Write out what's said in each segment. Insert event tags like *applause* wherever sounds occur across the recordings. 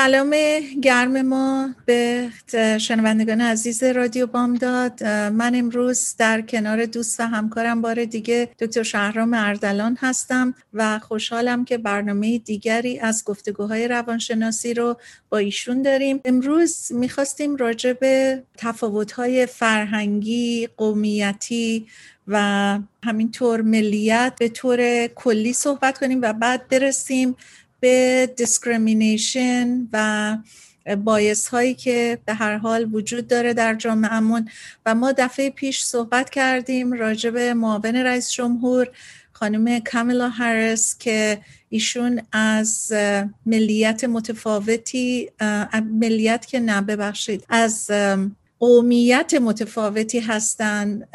سلام گرم ما به شنوندگان عزیز رادیو بامداد. من امروز در کنار دوست و همکارم بار دیگه دکتر شهرام اردلان هستم و خوشحالم که برنامه دیگری از گفتگوهای روانشناسی رو با ایشون داریم. امروز می‌خواستیم راجع به تفاوتهای فرهنگی قومیتی و همینطور ملیت به طور کلی صحبت کنیم و بعد برسیم به discrimination و bias هایی که به هر حال وجود داره در جامعهمون. و ما دفعه پیش صحبت کردیم راجع به معاون رئیس جمهور خانم کامالا هریس که ایشون از ملیت متفاوتی ملیت که نه ببخشید از قومیت متفاوتی هستند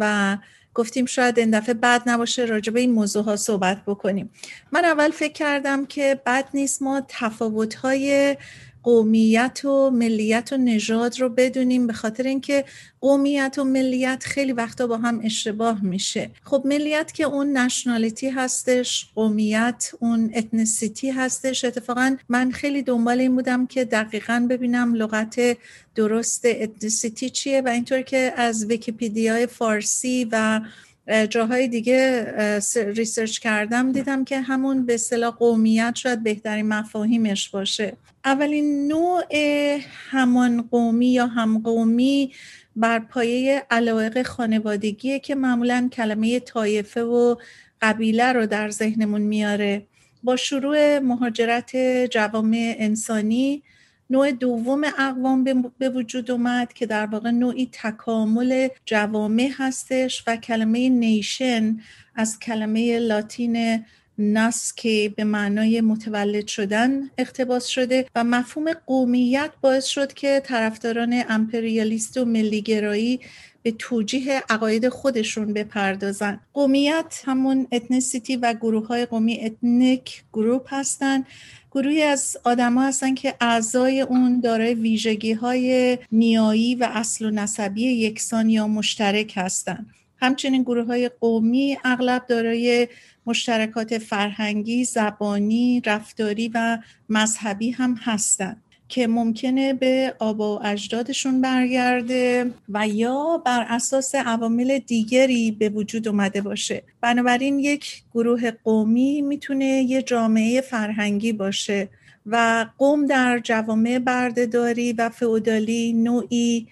و گفتیم شاید این دفعه بد نباشه راجع به این موضوع ها صحبت بکنیم. من اول فکر کردم که بد نیست ما تفاوت های قومیت و ملیت و نژاد رو بدونیم به خاطر اینکه قومیت و ملیت خیلی وقتا با هم اشتباه میشه. خب ملیت که اون nationality هستش قومیت اون ethnicity هستش. اتفاقا من خیلی دنبال این بودم که دقیقا ببینم لغت درست ethnicity چیه و اینطور که از ویکیپیدیای فارسی و جاهای دیگه research کردم دیدم که همون به اصطلاح قومیت شاید بهترین مفاهیمش باشه. اولین نوع همان قومی یا همقومی بر پایه علایق خانوادگیه که معمولا کلمه طایفه و قبیله رو در ذهنمون میاره. با شروع مهاجرت جوامع انسانی نوع دوم اقوام به وجود اومد که در واقع نوعی تکامل جوامع هستش و کلمه nation از کلمه لاتین نات که به معنای متولد شدن اقتباس شده و مفهوم قومیت باعث شد که طرفداران امپریالیست و ملیگرایی به توجیه عقاید خودشون بپردازن. قومیت همون ethnicity و گروه های قومی ethnic group هستن گروهی از آدما هستن که اعضای اون دارای ویژگی های نیایی و اصل و نسبی یکسان یا مشترک هستند. همچنین گروه های قومی اغلب دارای مشترکات فرهنگی، زبانی، رفتاری و مذهبی هم هستند. که ممکنه به آبا و اجدادشون برگرده و یا بر اساس عوامل دیگری به وجود اومده باشه. بنابراین یک گروه قومی می‌تونه یه جامعه فرهنگی باشه و قوم در جوامع بردهداری و فئودالی نوعی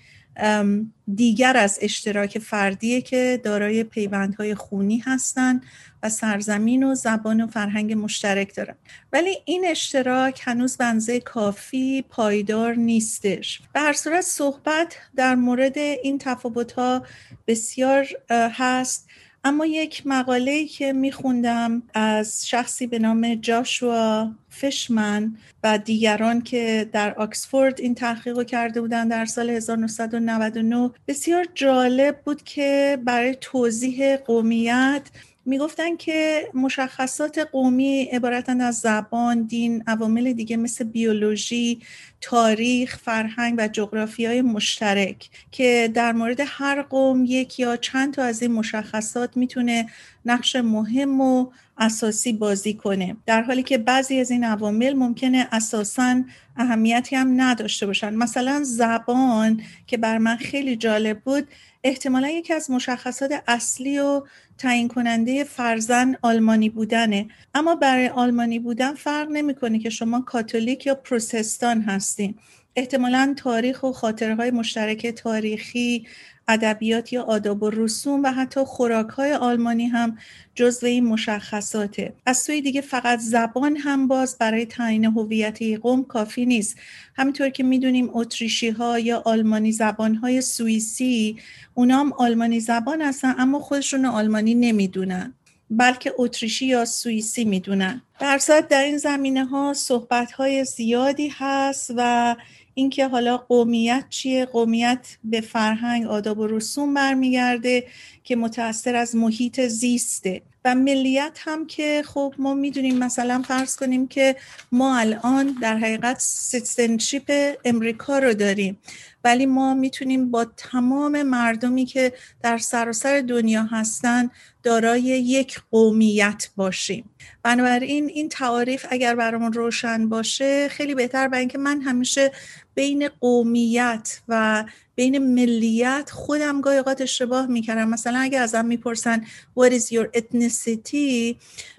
دیگر از اشتراک فردیه که دارای پیوندهای خونی هستند و سرزمین و زبان و فرهنگ مشترک دارن. ولی این اشتراک هنوز بنزه کافی پایدار نیستش. به هر صورت صحبت در مورد این تفاوت ها بسیار هست. اما یک مقاله که میخوندم از شخصی به نام جاشوا فشمن و دیگران که در آکسفورد این تحقیق رو کرده بودن در سال 1999 بسیار جالب بود که برای توضیح قومیت می‌گفتن که مشخصات قومی عبارتند از زبان، دین، عوامل دیگه مثل بیولوژی، تاریخ، فرهنگ و جغرافی های مشترک که در مورد هر قوم یک یا چند تا از این مشخصات می‌تونه نقش مهم و اساسی بازی کنه. در حالی که بعضی از این عوامل ممکنه اساسا اهمیتی هم نداشته باشن. مثلا زبان که بر من خیلی جالب بود احتمالا یکی از مشخصات اصلی و تعیین کننده فرزن آلمانی بودنه. اما برای آلمانی بودن فرق نمی‌کنه که شما کاتولیک یا پروتستان هستین. احتمالا تاریخ و خاطرهای مشترک تاریخی ادبیات یا آداب و رسوم و حتی خوراک های آلمانی هم جزو این مشخصاته. از سوی دیگه فقط زبان هم باز برای تعیین هویت قوم کافی نیست. همینطور که می‌دونیم اتریشی ها یا آلمانی زبان های سوئیسی اونام آلمانی زبان هستن اما خودشون آلمانی نمی‌دونن بلکه اتریشی یا سوئیسی می‌دونن. در در این زمینه ها صحبت های زیادی هست و اینکه حالا قومیت چیه؟ قومیت به فرهنگ آداب و رسوم برمیگرده که متأثر از محیط زیسته. و ملیت هم که خب ما می‌دونیم مثلا فرض کنیم که ما الان در حقیقت citizenship امریکا رو داریم. ولی ما می‌تونیم با تمام مردمی که در سراسر دنیا هستن دارای یک قومیت باشیم. بنابراین این تعاریف اگر برامون روشن باشه خیلی بهتر. برای اینکه من همیشه بین قومیت و بین ملیت خودم گاهی اوقات اشتباه می‌کردم. مثلا اگر ازم می‌پرسن what is your ethnicity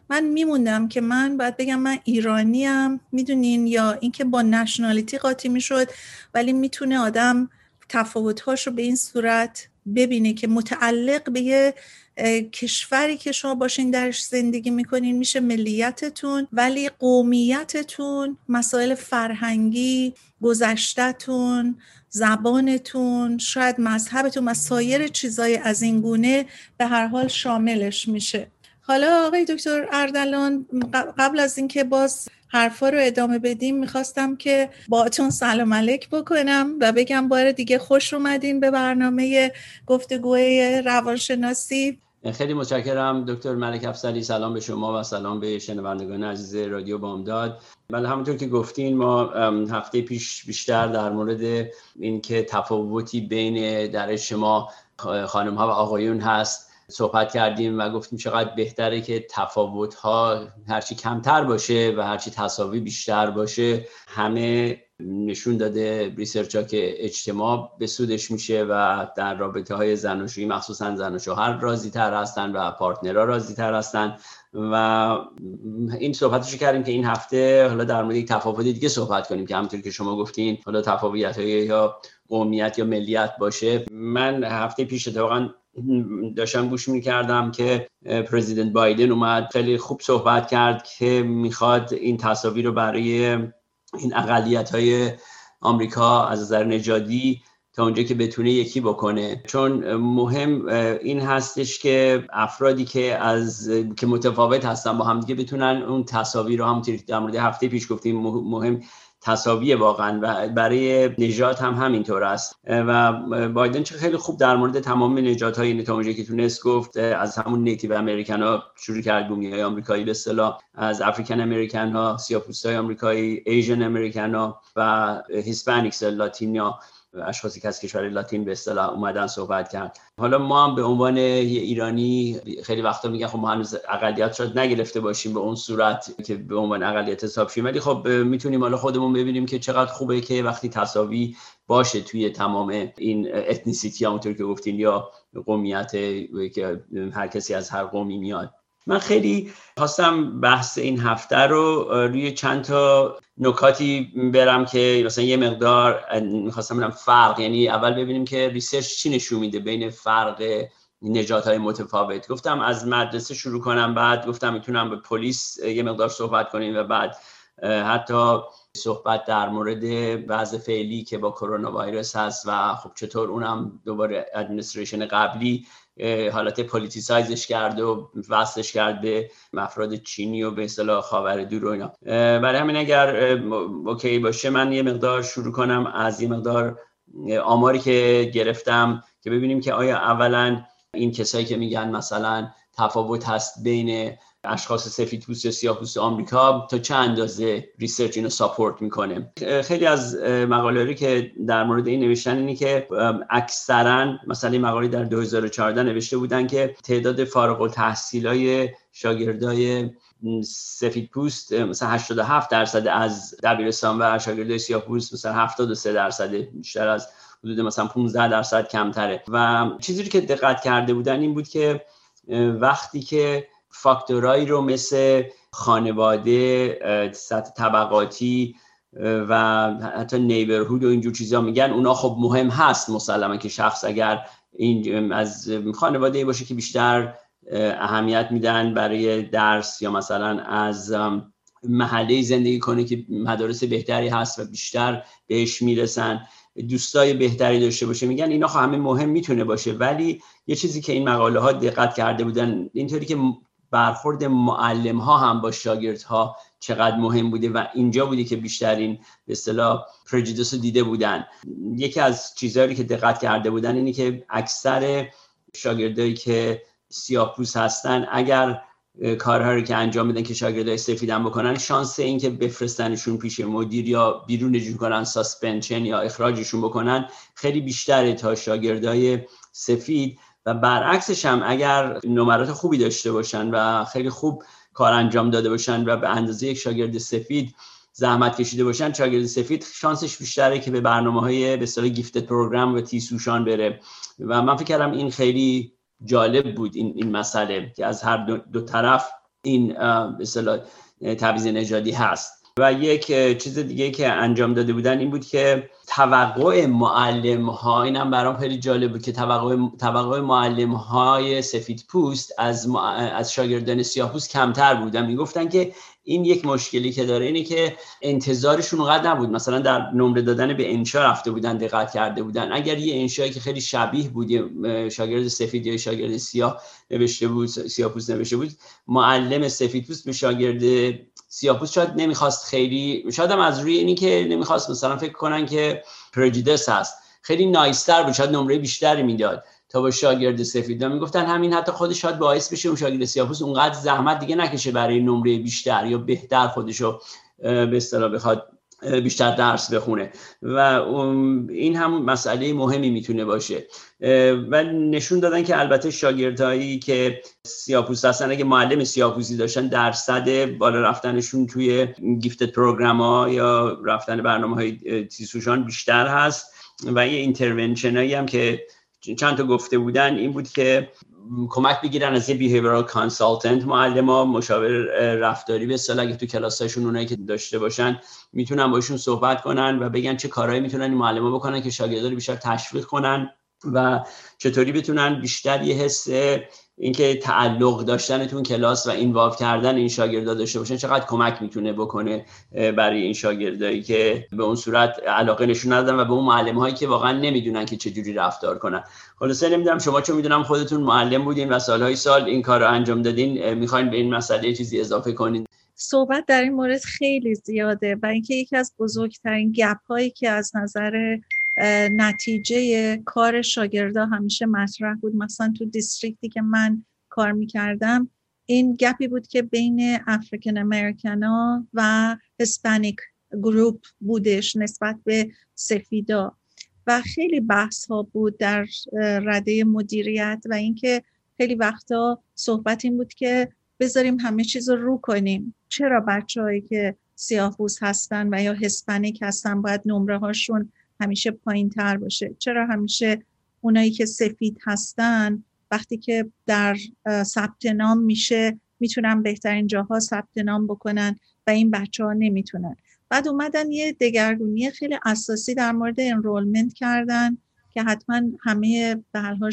من میموندم که من باید بگم من ایرانیم. می‌دونین؟ یا اینکه با نشنالیتی قاطی می‌شد. ولی می‌تونه آدم تفاوتهاش رو به این صورت ببینه که متعلق به یه کشوری که شما باشین درش زندگی می‌کنین میشه ملیتتون ولی قومیتتون مسائل فرهنگی گذشتهتون زبانتون شاید مذهبتون و سایر چیزای از این گونه به هر حال شاملش میشه. حالا آقای دکتر اردلان قبل از اینکه باز حرفا رو ادامه بدیم می‌خواستم که باهاتون سلام علیک بکنم و بگم بار دیگه خوش اومدین به برنامه گفتگوی روانشناسی. خیلی متشکرم. دکتر ملک افسری سلام به شما و سلام به شنوندگان عزیز رادیو بامداد. بله همونطور که گفتین ما هفته پیش بیشتر در مورد اینکه تفاوتی بین در شما خانم ها و آقایون هست صحبت کردیم و گفتیم چقدر بهتره که تفاوت ها هرچی کمتر باشه و هرچی تساوی بیشتر باشه. همه نشون داده research ها که اجتماع به سودش میشه و در رابطه های زناشویی مخصوصا زن و شوهر راضی تر هستن و partner ها راضی تر هستن. و این صحبتشو کردیم که این هفته حالا در مورد تفاوت دیگه صحبت کنیم که همونطور که شما گفتین حالا تفاوت های یا قومیت یا ملیت باشه. من هفته پیش اتفاقا داشتم گوش می‌کردم که پرزیدنت بایدن اومد خیلی خوب صحبت کرد که می‌خواد این تصاویر رو برای این اقلیت های آمریکا از نظر نژادی تا اونجا که بتونه یکی بکنه. چون مهم این هستش که افرادی که از که متفاوت هستن با همدیگه بتونن اون تصاویر رو هم در مورد هفته پیش گفتیم مهم تساوی واقعا و برای نژاد هم همینطور است. و بایدن چه خیلی خوب در مورد تمام نژاد های تا که تونست گفت از همون Native American ها شروع کرد بومی های آمریکایی به اصطلاح از African American ها سیاه‌پوست های آمریکایی Asian American ها و Hispanics لاتینیا. اشخاصی که از کشور لاتین به اصطلاح اومدن صحبت کرد. حالا ما هم به عنوان یه ایرانی خیلی وقتا میگن خب ما هنوز اقلیت شاید نگرفته باشیم به اون صورت که به عنوان اقلیت حساب شیم. ولی خب می‌تونیم حالا خودمون ببینیم که چقدر خوبه که وقتی تساوی باشه توی تمام این ethnicity همونطور که گفتین یا قومیت که هر کسی از هر قومی میاد. من خیلی خواستم بحث این هفته رو روی چند تا نکاتی برم که مثلا یه مقدار می‌خواستم برم فرق یعنی اول ببینیم که research چی نشون میده بین فرق نژاد های متفاوت. گفتم از مدرسه شروع کنم بعد گفتم می‌تونم به پلیس یه مقدار صحبت کنیم و بعد حتی صحبت در مورد وضع فعلی که با کرونا ویروس هست و خب چطور اونم دوباره ادمنستریشن قبلی حالت پولیتیسایزش کرد و وصلش کرد به افراد چینی و به اصطلاح خاور دور و اینا. برای همین اگر اوکی باشه من یه مقدار شروع کنم. از یه مقدار آماری که گرفتم که ببینیم که آیا اولا این کسایی که میگن مثلا تفاوت هست بین اشخاص سفید پوست یا سیاه پوست آمریکا تا چه اندازه research اینو support می‌کنه؟ خیلی از مقاله که در مورد این نوشتن اینی که اکثرا مثلا این مقاله در 2014 نوشته بودن که تعداد فارغ التحصیل های شاگردای سفید پوست مثلا 87 درصد از دبیرستان و شاگردای سیاه پوست مثلا 73 درصد بیشتر از حدود مثلا 15 درصد کمتره. و چیزی که دقت کرده بودن این بود که وقتی که فاکتورایی رو مثل خانواده سطح طبقاتی و حتی نیبرهود و اینجور چیزا میگن. اونا خب مهم هست مسلما که شخص اگر این از خانواده باشه که بیشتر اهمیت میدن برای درس یا مثلا از محله زندگی کنه که مدارس بهتری هست و بیشتر بهش می‌رسن دوستای بهتری داشته باشه. میگن اینا خب همه مهم می‌تونه باشه. ولی یه چیزی که این مقاله ها دقت کرده بودن اینطوری که برخورد معلم ها هم با شاگرد ها چقدر مهم بوده و اینجا بودی که بیشترین به اصطلاح پرجودس رو دیده بودن. یکی از چیزهایی که دقت کرده بودن اینه که اکثر شاگردایی که سیاپوس هستن اگر کارها رو که انجام میدن که شاگردای سفیدن بکنن شانس این که بفرستنشون پیش مدیر یا بیرونشون کنن ساسپنشن یا اخراجشون بکنن خیلی بیشتره تا شاگردای سفید و برعکسش هم اگر نمرات خوبی داشته باشن و خیلی خوب کار انجام داده باشن و به اندازه یک شاگرد سفید زحمت کشیده باشن شاگرد سفید شانسش بیشتره که به برنامه های به اصطلاح گیفتد پروگرام و تیسوشان بره. و من فکر کردم این خیلی جالب بود این, این مسئله که از هر دو, دو طرف این به اصطلاح تبعیض نژادی هست. و یک چیز دیگه که انجام داده بودن این بود که توقع معلم ها اینم برام خیلی جالب بود که توقع توقع معلم های سفید پوست از از شاگردان سیاه پوست کمتر بودن. می‌گفتن که این یک مشکلی که داره اینه که انتظارشون اونقدر نبود. مثلا در نمره دادن به انشا رفته بودن دقت کرده بودن. اگر یه انشایی که خیلی شبیه بود شاگرد سفید یا شاگرد سیاه نوشته بود سیاه پوست نوشته بود معلم سفید پوست به شاگرد سیاپوس شاید نمی‌خواست خیلی شاید هم از روی اینی که نمی‌خواست مثلا فکر کنن که پرجیدس هست. خیلی نایستر بود. شاید نمره بیشتری می‌داد. تا با شاگرد سفید می‌گفتن همین حتی خودش شاید باعث بشه اون شاگرد سیاپوس اونقدر زحمت دیگه نکشه برای نمره بیشتر یا بهتر خودشو به اصطلاح بخواد بیشتر درس بخونه. و این هم مسئله مهمی می‌تونه باشه. و نشون دادن که البته شاگردهایی که سیاه‌پوست هستن اگه معلم سیاه‌پوستی داشتن درصد بالا رفتنشون توی gifted program ها یا رفتن برنامه های تیسوشان بیشتر هست. و یه intervention هم که چند تا گفته بودن این بود که کمک بگیرن از یه behavioral consultant ها مشاور رفتاری. به اصطلاح اگه تو کلاساشون اونایی که داشته باشن می‌تونن باشون صحبت کنن و بگن چه کارهایی می‌تونن این ها بکنن که شاگردا بیشتر تشویق کنن و چطوری بتونن بیشتر یه حس اینکه تعلق داشتنتون کلاس و اینوالو کردن این شاگردا داشته باشن چقدر کمک می‌تونه بکنه برای این شاگردایی که به اون صورت علاقه نشون ندادن و به اون معلم هایی که واقعا نمی‌دونن که چجوری رفتار کنن. خلاصه نمی‌دونم شما چون می‌دونم خودتون معلم بودین و سالهای سال این کار رو انجام دادین می‌خواین به این مسئله چیزی اضافه کنین؟ صحبت در این مورد خیلی زیاده و اینکه یکی از بزرگترین گپ هایی که از نظر نتیجه کار شاگردا همیشه مطرح بود. مثلا تو دیستریکتی که من کار می‌کردم این گپی بود که بین افریکن امریکنا و هسپانیک گروپ بودش نسبت به سفیدا. و خیلی بحث ها بود در رده مدیریت و اینکه خیلی وقتا صحبت این بود که بذاریم همه چیز رو رو کنیم. چرا بچه که سیاه هستن و یا هسپانیک هستن باید نمره هاشون همیشه پایین تر باشه. چرا همیشه اونایی که سفید هستن وقتی که در ثبت نام میشه می‌تونن بهترین جاها ثبت نام بکنن و این بچه ها نمی‌تونن. بعد اومدن یه دگرگونی خیلی اساسی در مورد انرولمنت کردن که حتما همه به هر حال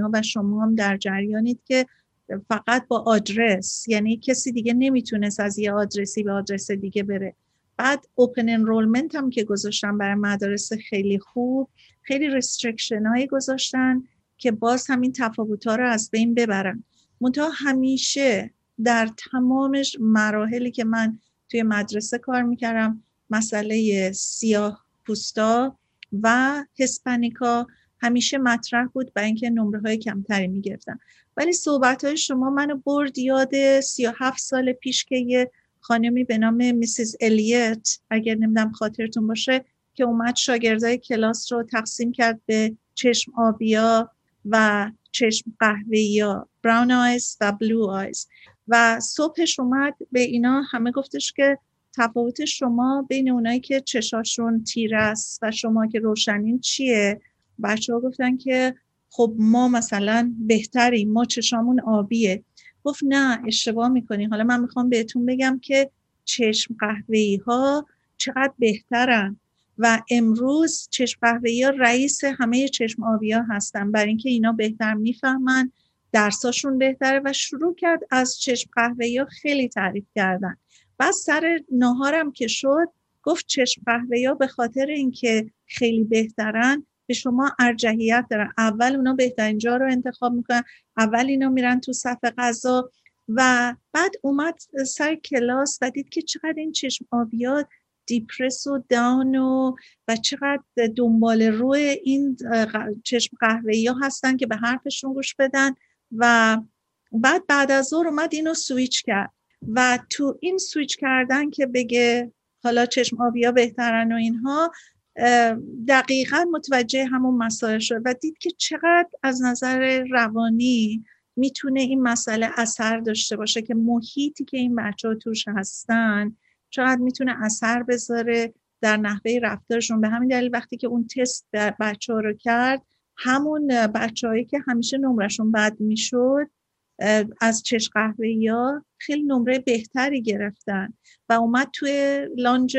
ها و شما هم در جریانید که فقط با آدرس یعنی کسی دیگه نمی‌تونست از یه آدرسی به آدرس دیگه بره. بعد open enrollment هم که گذاشتن برای مدارس خیلی خوب خیلی restriction هایی گذاشتن که باز همین تفاوت ها رو از بین ببرن. منتها همیشه در تمام مراحلی که من توی مدرسه کار می‌کردم مسئله سیاه پوستا و Hispanic ا همیشه مطرح بود برای اینکه نمره های کمتری می‌گرفتن ولی صحبت های شما منو برد یاد 37 سال پیش که یه خانمی به نام میسیز الیت اگر نمیدم خاطرتون باشه که اومد شاگردای کلاس رو تقسیم کرد به چشم آبیا و چشم قهوه‌یا براون آیز و بلو آیز و صبحش اومد به اینا همه گفتش که تفاوت شما بین اونایی که چشاشون تیر است و شما که روشنین چیه؟ بچه ها گفتن که خب ما مثلا بهتریم ما چشامون آبیه. گفت نه اشتباه می‌کنی. حالا من می‌خوام بهتون بگم که چشم قهوه‌ای ها چقدر بهترن. و امروز چشم قهوه‌ای ها رئیس همه چشم آبی ها هستن. برای اینکه اینا بهتر می‌فهمن درساشون بهتره و شروع کرد از چشم قهوه‌ای ها خیلی تعریف کردن. بعد سر ناهارم که شد گفت چشم قهوه‌ای ها به خاطر اینکه خیلی بهترن به شما ارجحیت دارن. اول اونا بهترین جا رو انتخاب می‌کنن اول اینا میرن تو صف غذا و بعد اومد سر کلاس و دید که چقدر این چشم آبیات دیپرس و دان و و چقدر دنبال روی این چشم قهوه‌ای ها هستن که به حرفشون گوش بدن و بعد بعد از ظهر اومد اینو سویچ کرد و تو این سویچ کردن که بگه حالا چشم آبیا بهترن و اینها دقیقا متوجه همون مسائل شد و دید که چقدر از نظر روانی می‌تونه این مسئله اثر داشته باشه که محیطی که این بچه ها توش هستن چقدر می‌تونه اثر بذاره در نحوه رفتارشون. به همین دلیل وقتی که اون تست بچه ها رو کرد همون بچه که همیشه نمرشون بد می‌شد از چش قهوه یا خیلی نمره بهتری گرفتن و اومد توی لانج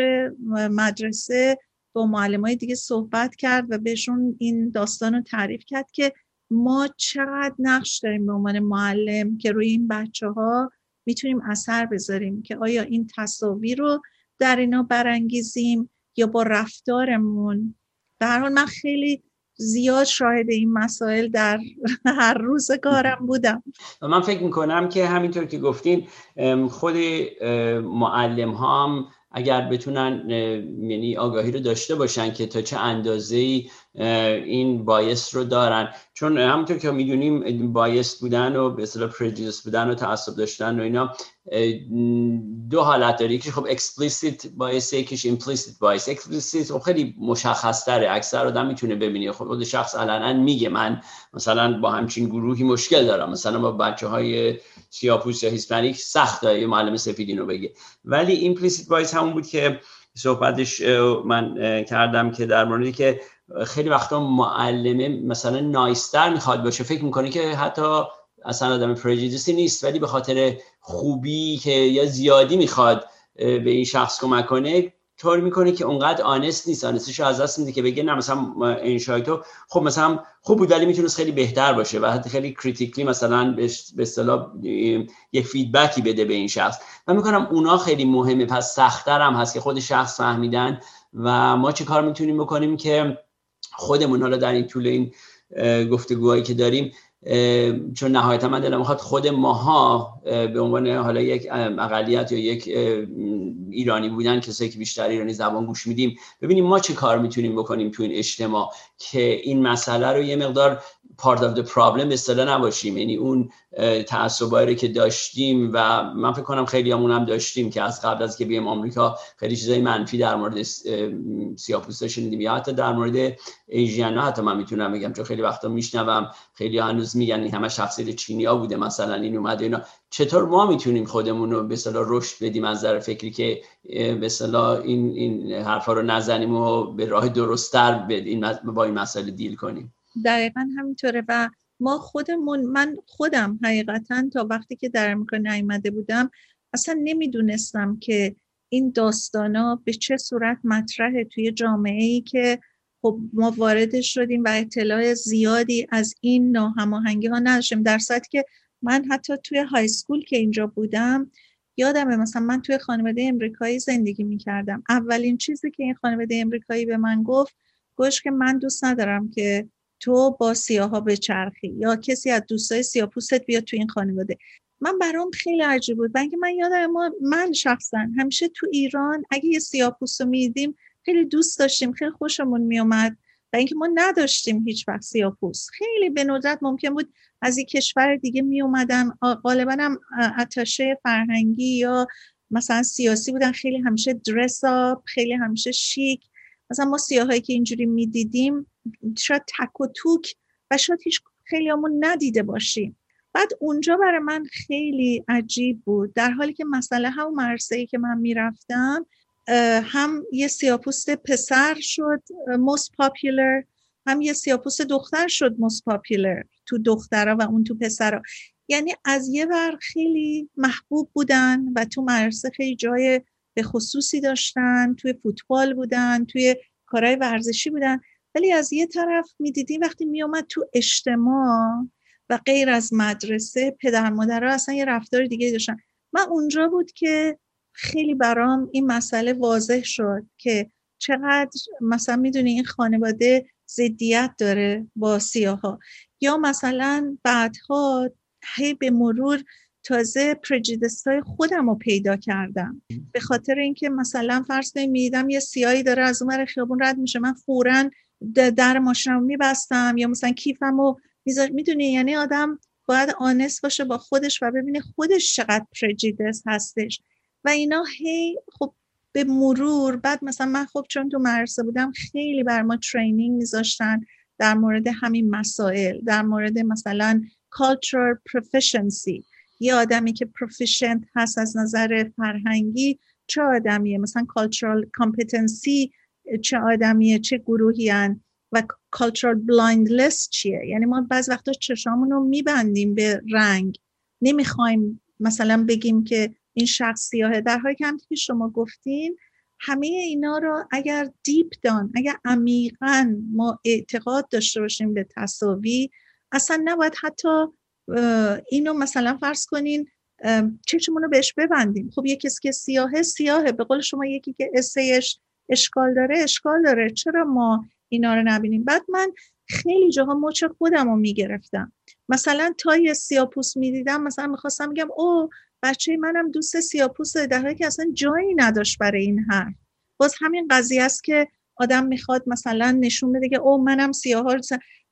مدرسه با معلم های دیگه صحبت کرد و بهشون این داستان رو تعریف کرد که ما چقدر نقش داریم به عنوان معلم که روی این بچه ها می‌تونیم اثر بذاریم که آیا این تصاویر رو در اینا برانگیزیم یا با رفتارمون؟ به هر حال من خیلی زیاد شاهد این مسائل در *laughs* هر روز کارم بودم. من فکر می‌کنم که همینطور که گفتین خود معلم هم اگر بتونن یعنی آگاهی رو داشته باشن که تا چه اندازه این bias رو دارن. چون همونطور که می‌دونیم biased بودن و به اصطلاح prejudiced بودن و تعصب داشتن و اینا دو حالت داره. یکیش خب explicit bias یکیش implicit bias. explicit خب خیلی مشخص تره اکثر آدم می‌تونه ببینه. خب خود شخص علنا میگه من مثلا با همچین گروهی مشکل دارم. مثلا با بچه های سیاه‌پوست یا Hispanic سخت داره معلم سفید رو بگه. ولی implicit bias همون بود که صحبتش من کردم که در موردی که خیلی وقتا معلمه مثلا نایستر می‌خواد باشه فکر می‌کنه که حتی اصلا آدم پرجیدیسی نیست ولی به خاطر خوبی که یا زیادی می‌خواد به این شخص کمک کنه طور می‌کنه که اونقدر آنست نیست. آنستش از دست میده که بگه نه مثلا انشای تو خب مثلا خوب بود ولی می‌تونست خیلی بهتر باشه و حتی خیلی کریتیکلی مثلا به اصطلاح یک فیدبکی بده به این شخص. من می‌کنم اونا خیلی مهمه پس سختتر هم هست که خود شخص فهمیدن و ما چه کار می‌تونیم بکنیم که خودمون حالا در این طول این گفتگوهایی که داریم چون نهایتا من دلم می‌خواد خود ماها به عنوان حالا یک اقلیت یا یک ایرانی بودن کسایی که بیشتر ایرانی زبان گوش میدیم ببینیم ما چه کار می‌تونیم بکنیم تو این اجتماع که این مسئله رو یه مقدار part of the problem اصطلاح نباشیم. یعنی اون تعصبایی که داشتیم و من فکر کنم خیلی همون هم داشتیم که از قبل از که بیام آمریکا خیلی چیزای منفی در مورد سیاپوستا شنیدیم یا حتی در مورد ایژیان حتی من می‌تونم بگم چون خیلی وقتا میشنوم خیلی هنوز میگن همه شخصیت چینیا بوده مثلا این اومده اینا. چطور ما می‌تونیم خودمون رو به اصطلاح رشد بدیم از نظر فکری که به اصطلاح این این حرفا رو نزنیم و به راه درستتر با این مسئله دیل کنیم؟ دقیقا همینطوره و ما خودمون من خودم حقیقتا تا وقتی که در امریکا نیامده بودم اصلا نمی‌دونستم که این داستانا به چه صورت مطرحه توی جامعه ای که خب ما وارد شدیم و اطلاع زیادی از این ناهماهنگی ها نداشتیم. در صورتی که من حتی توی های سکول که اینجا بودم یادمه مثلا من توی خانواده امریکایی زندگی می‌کردم. اولین چیزی که این خانواده امریکایی به من گفت گوش که من دوست ندارم که تو با سیاها به چرخی یا کسی از دوستای سیاپوست بیاد تو این خانواده. من برام خیلی عجیب بود اینکه من یادم ما من شخصا همیشه تو ایران اگه یه سیاپوست رو میدیم خیلی دوست داشتیم خیلی خوشمون میومد و اینکه ما نداشتیم هیچ وقت سیاپوست خیلی به ندرت ممکن بود از یک کشور دیگه می اومدن غالبا هم اتاشه فرهنگی یا مثلا سیاسی بودن. خیلی همیشه درس خیلی همیشه شیک. مثلا ما سیاهایی که اینجوری می‌دیدیم شاید تک و توک و شاید هیچ خیلی همون ندیده باشیم. بعد اونجا برای من خیلی عجیب بود. در حالی که مسئله هم مرسه ای که من می‌رفتم هم یه سیاپوست پسر شد most popular هم یه سیاپوست دختر شد most popular تو دخترها و اون تو پسرها یعنی از یه ور خیلی محبوب بودن و تو مدرسه خیلی جای به خصوصی داشتن توی فوتبال بودن توی کارهای ورزشی بودن. ولی از یه طرف می‌دیدیم وقتی میومد تو اجتماع و غیر از مدرسه پدر مادرها اصلا یه رفتار دیگه داشتن. من اونجا بود که خیلی برام این مسئله واضح شد که چقدر مثلا می‌دونی این خانواده ضدیت داره با سیاها. یا مثلا بعدها هی به مرور تازه پرجیدست های خودم رو پیدا کردم. به خاطر اینکه مثلا فرض میدم یه سیایی داره از اون خیابون رد میشه من فورا در ماشینم میبستم یا مثلا کیفم رو می‌دونی؟ یعنی آدم باید آنست باشه با خودش و ببینه خودش چقدر پرجیدس هستش. و اینا هی خب به مرور بعد مثلا من خب چون تو مدرسه بودم خیلی بر ما ترینینگ میذاشتن در مورد همین مسائل در مورد مثلا cultural proficiency. یه آدمی که proficient هست از نظر فرهنگی چه آدمیه؟ مثلا cultural competency چه آدمیه چه گروهی هن و cultural blind list چیه؟ یعنی ما بعض وقتا چشامون رو میبندیم به رنگ. نمی‌خوایم مثلا بگیم که این شخص سیاهه. در حالی که که شما گفتین همه اینا رو اگر دیپ دان اگر عمیقا ما اعتقاد داشته باشیم به تصاوی اصلا نباید حتی اینو مثلا فرض کنین چشمون رو بهش ببندیم. خب یه کسی که سیاهه سیاهه. به قول شما یکی که اسیش اشکال داره اشکال داره. چرا ما اینا رو نبینیم؟ بعد من خیلی جاها مچ خودم رو می‌گرفتم. مثلا تا یه سیاپوس می‌دیدم مثلا می‌خواستم میگم او بچه منم دوست سیاپوسه در حالی که اصلا جایی نداشت برای این حرف. باز همین قضیه است که آدم می‌خواد مثلا نشون بده که او منم سیاه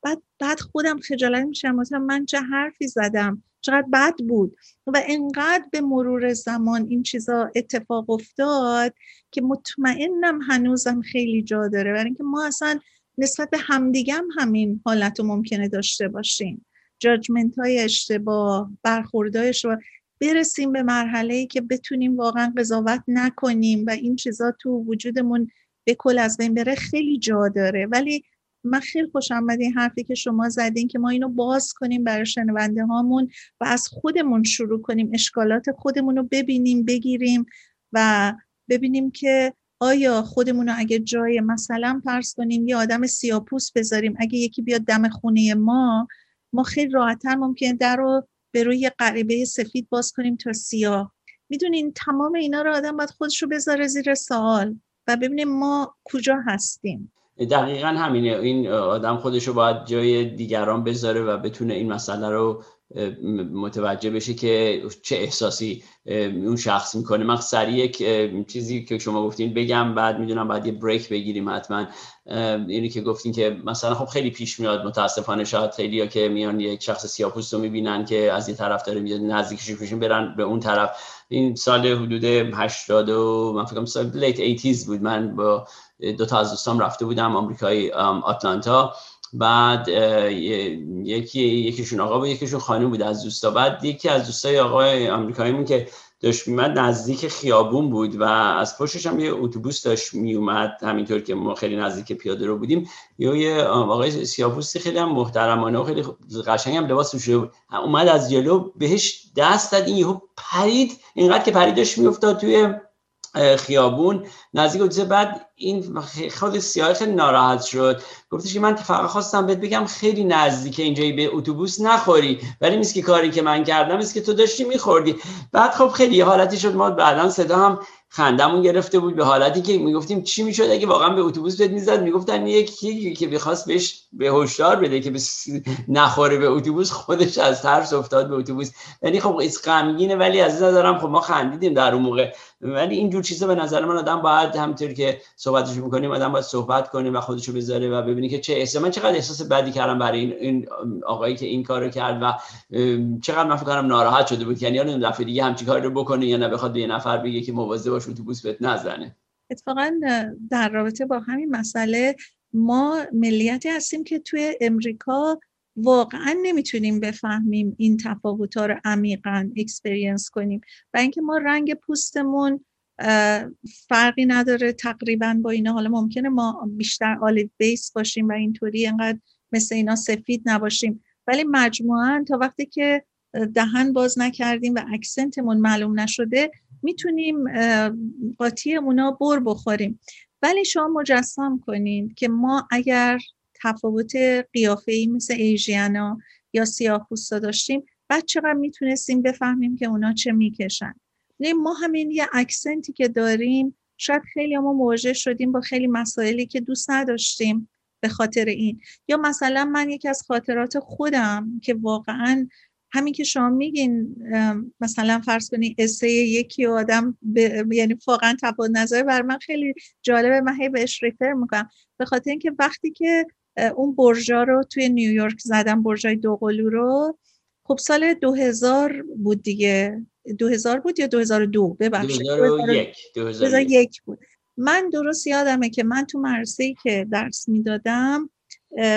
بعد بعد خودم خجالت میشم مثلا من چه حرفی زدم؟ چقدر بد بود. و انقدر به مرور زمان این چیزا اتفاق افتاد که مطمئنم هنوزم خیلی جا داره. برای اینکه ما اصلا نسبت به همدیگم همین حالت رو ممکنه داشته باشیم. جاجمنت های اشتباه برخوردهای اشتباه. برسیم به مرحله ای که بتونیم واقعا قضاوت نکنیم و این چیزا تو وجودمون به کل از بین بره خیلی جا داره. ولی من خیلی خوشم آمد این حرفی که شما زدین که ما اینو باز کنیم برای شنونده هامون و از خودمون شروع کنیم اشکالات خودمون رو ببینیم بگیریم و ببینیم که آیا خودمون رو اگه جای مثلا فرض کنیم یه آدم سیاپوس بذاریم اگه یکی بیاد دم خونه ما ما خیلی راحتتر ممکنه در رو به روی غریبه سفید باز کنیم تا سیاه. می‌دونین تمام اینا رو آدم باید خودش رو بذاره زیر سوال و ببینیم ما کجا هستیم. دقیقا همینه. این آدم خودش رو باید جای دیگران بذاره و بتونه این مسئله رو متوجه بشه که چه احساسی اون شخص می‌کنه. من سریع یک چیزی که شما گفتین بگم بعد می‌دونم بعد یه بریک بگیریم حتما. اینی که گفتین که مثلا خب خیلی پیش میاد متاسفانه شاید خیلی ها که میان یک شخص سیاپوست رو می‌بینن که از یه طرف داره میاد نزدیکش میشین برن به اون طرف. این سال حدود 80 و من فکرم سال لیت 80 بود. من با دو تا از دوستام رفته بودم آمریکای آتلانتا. بعد یکی یکیشون آقا و یکیشون خانم بود از دوستا. بعد یکی از دوستای آقای آمریکاییمون که داشت میمد نزدیک خیابون بود و از پشتش هم یه اتوبوس داشت میومد همینطور که ما خیلی نزدیک پیاده رو بودیم. یه آقای سیاپوستی خیلی هم محترمانه و خیلی قشنگ هم لباس شده بود. اومد از جلو بهش دست داد این یهو پرید. اینقدر که پریدش میافتاد توی خیابون. نزدیک اتوبوس بعد این خود سیاه خیلی ناراحت شد. گفتش که من فقط خواستم بهت بگم خیلی نزدیک اینجایی به اتوبوس نخوری. ولی نیست که کاری که من کردم است که تو داشتی میخوردی. بعد خب خیلی حالتی شد. ما بعدا صدا هم خندمون گرفته بود. به حالتی که می‌گفتیم چی می‌شد اگه واقعا به اتوبوس بهت می‌زد؟ می‌گفتن یکی که می‌خواست بهش به هشدار بده که نخوره به اتوبوس. خودش از ترس افتاد به اتوبوس. یعنی خب این غمگینه. ولی از دارم خب ما خندیدیم در اون موقع. ولی اینجور چیزا به نظر من آدم باید همطور که صحبتش می‌کنیم آدم باید صحبت کنه و خودشو بذاره و ببینی که چه احساس من چقدر احساس بدی کردم برای این, این آقایی که این کارو کرد و چقدر من فکر ناراحت شده بود. یعنی اون دفعه دیگه همچین کاری رو بکنه یا نه بخواد یه نفر بگه که مواظب باش اتوبوس بهت نزنه. اتفاقا در رابطه با همین مسئله ما ملیتی هستیم که توی امریکا واقعا نمی‌تونیم بفهمیم این تفاوت ها رو عمیقا experience کنیم. و اینکه ما رنگ پوستمون فرقی نداره تقریبا با اینا. حالا ممکنه ما بیشتر olive base باشیم و اینطوری انقدر مثل اینا سفید نباشیم. ولی مجموعا تا وقتی که دهن باز نکردیم و accent مون معلوم نشده می‌تونیم قاطی اونا بر بخوریم. ولی شما مجسم کنید که ما اگر تفاوت قیافه ای مثل ایژیانا یا سیاه داشتیم. بعد چقدر می‌تونستیم بفهمیم که اونا چه می‌کشن. ما همین یه اکسنتی که داریم شاید خیلی ما مواجه شدیم با خیلی مسائلی که دوست نداشتیم به خاطر این. یا مثلا من یکی از خاطرات خودم که واقعا همین که شما میگین مثلا فرض کنید اسه یکی آدم یعنی واقعا تفاوت نظر بر من خیلی جالبه من هی بهش ریفر می‌کنم. به خاطر اینکه وقتی که اون برجا رو توی نیویورک زدم برجای دوقلو رو. خب سال 2000 بود دیگه. 2000 بود یا 2002 ببخشید. 2001 2001 بود. من درست یادمه که من تو مرسی که درس می‌دادم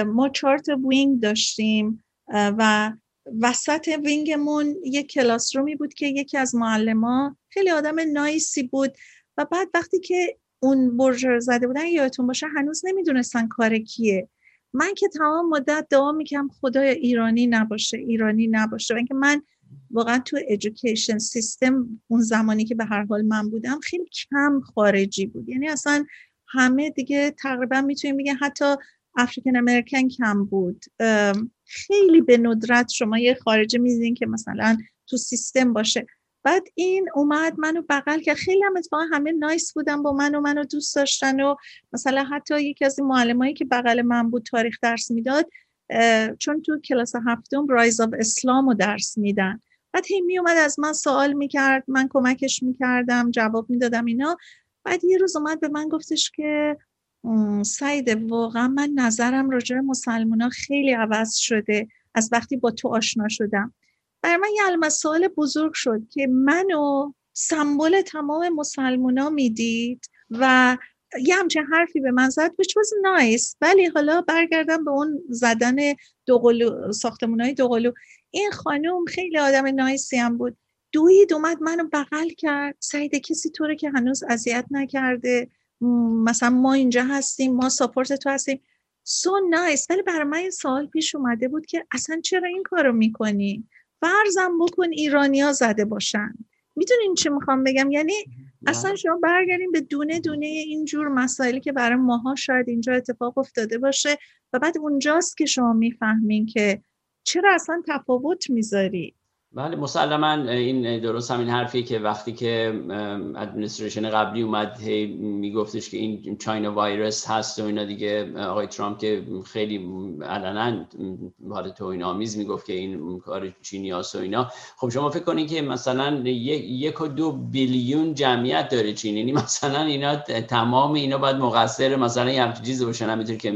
ما چارت وینگ داشتیم. و وسط وینگمون یک کلاس رومی بود که یکی از معلما خیلی آدم نایسی بود. و بعد وقتی که اون برج رو زده بودن یادتون باشه هنوز نمی‌دونستن کار کیه. من که تمام مدت دعا می‌کنم خدای ایرانی نباشه ایرانی نباشه. اینکه من واقعا تو ایژوکیشن سیستم اون زمانی که به هر حال من بودم خیلی کم خارجی بود. یعنی اصلا همه دیگه تقریبا می‌تونیم بگن حتی African American کم بود. خیلی به ندرت شما یه خارجی می‌دیدین که مثلا تو سیستم باشه. بعد این اومد منو بغل که خیلی هم اتفاقا همه nice بودن با من و منو دوست داشتن و مثلا حتی یکی از معلمایی که بغل من بود تاریخ درس می‌داد چون تو کلاس هفتم rise of Islam رو درس میدن. بعد هی می اومد از من سوال می‌کرد من کمکش می‌کردم جواب می‌دادم اینا. بعد یه روز اومد به من گفتش که سعید واقعا من نظرم راجع مسلمان ها خیلی عوض شده. از وقتی با تو آشنا شدم. برای من یه المسال بزرگ شد که منو سمبل تمام مسلمونا می‌دید و یه همچین حرفی به من زد which was nice. ولی حالا برگردم به اون زدن دوقلو ساختمون های دوقلو. این خانم خیلی آدم نایسی هم بود. دوید اومد منو بغل کرد. سعید کسی طوره که هنوز اذیت نکرده. مثلا ما اینجا هستیم ما ساپورت تو هستیم. سو so نایس ولی برای من این سوال پیش اومده بود که اصلا چرا این کارو می‌کنی؟ فرضم بکن ایرانیا زده باشن. می‌دونین چی می‌خوام بگم؟ یعنی اصلا شما برگردیم به دونه دونه اینجور مسائلی که برای ماها شاید اینجا اتفاق افتاده باشه و بعد اونجاست که شما می‌فهمین که چرا اصلا تفاوت می‌ذاری. بله مسلما این درست همین حرفی که وقتی که ادمنستریشن قبلی اومد میگفتش که این چاینا وایرس هست و اینا دیگه. آقای ترامپ که خیلی علنا حال توهین آمیز می‌گفت که این کار چینی و اینا. خب شما فکر کنین که مثلا یک و دو بیلیون جمعیت داره چین. یعنی مثلا اینا تمام اینا باید مقصر مثلا یه همچین چیزی باشن همینطور که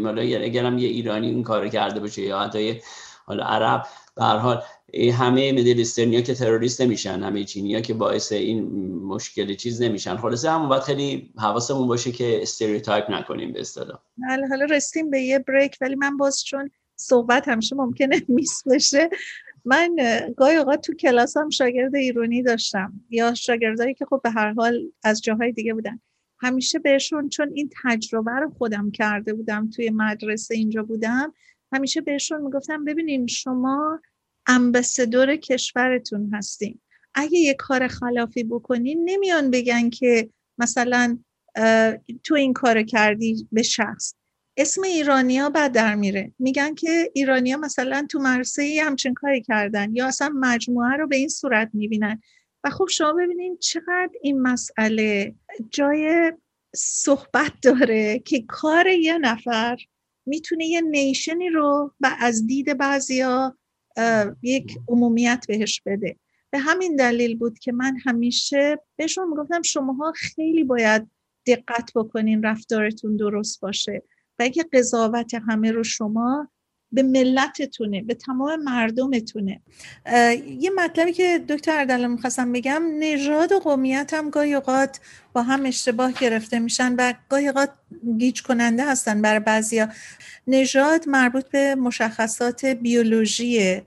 اگرم یه ایرانی این کار کرده باشه یا حتی حالا عرب. به هر حال همه مدل که تروریست نمیشن همه چینی ها که باعث این مشکل چیز نمیشن. خلاصه همون باید خیلی حواسمون باشه که stereotype نکنیم به اصطلاح. حالا حالا رسیم به یه break ولی من باز چون صحبت همیشه ممکنه *laughs* miss بشه من گاهی اوقات تو کلاس هم شاگرد ایرانی داشتم یا شاگردایی که خب به هر حال از جاهای دیگه بودن. همیشه بهشون چون این تجربه رو خودم کرده بودم توی مدرسه اینجا بودم همیشه بهشون می‌گفتم ببینین شما امبسدور کشورتون هستیم اگه یه کار خلافی بکنین نمیان بگن که مثلا تو این کار کردی به شخص. اسم ایرانیا بعد در میره. میگن که ایرانیا مثلا تو مرسه همچین کاری کردن یا اصلا مجموعه رو به این صورت می‌بینن. و خب شما ببینین چقدر این مسئله جای صحبت داره که کار یه نفر می‌تونه یه نیشنی رو و از دید بعضیا یک عمومیت بهش بده. به همین دلیل بود که من همیشه بهشون می‌گفتم شماها خیلی باید دقت بکنین رفتارتون درست باشه و اگه قضاوت همه رو شما به ملتتونه به تمام مردمتونه. یه مطلبی که دکتر اردلان می‌خواستم بگم نژاد و قومیت هم گاهی اوقات با هم اشتباه گرفته میشن و گاهی اوقات گیج کننده هستن برای بعضیا. نژاد مربوط به مشخصات بیولوژیه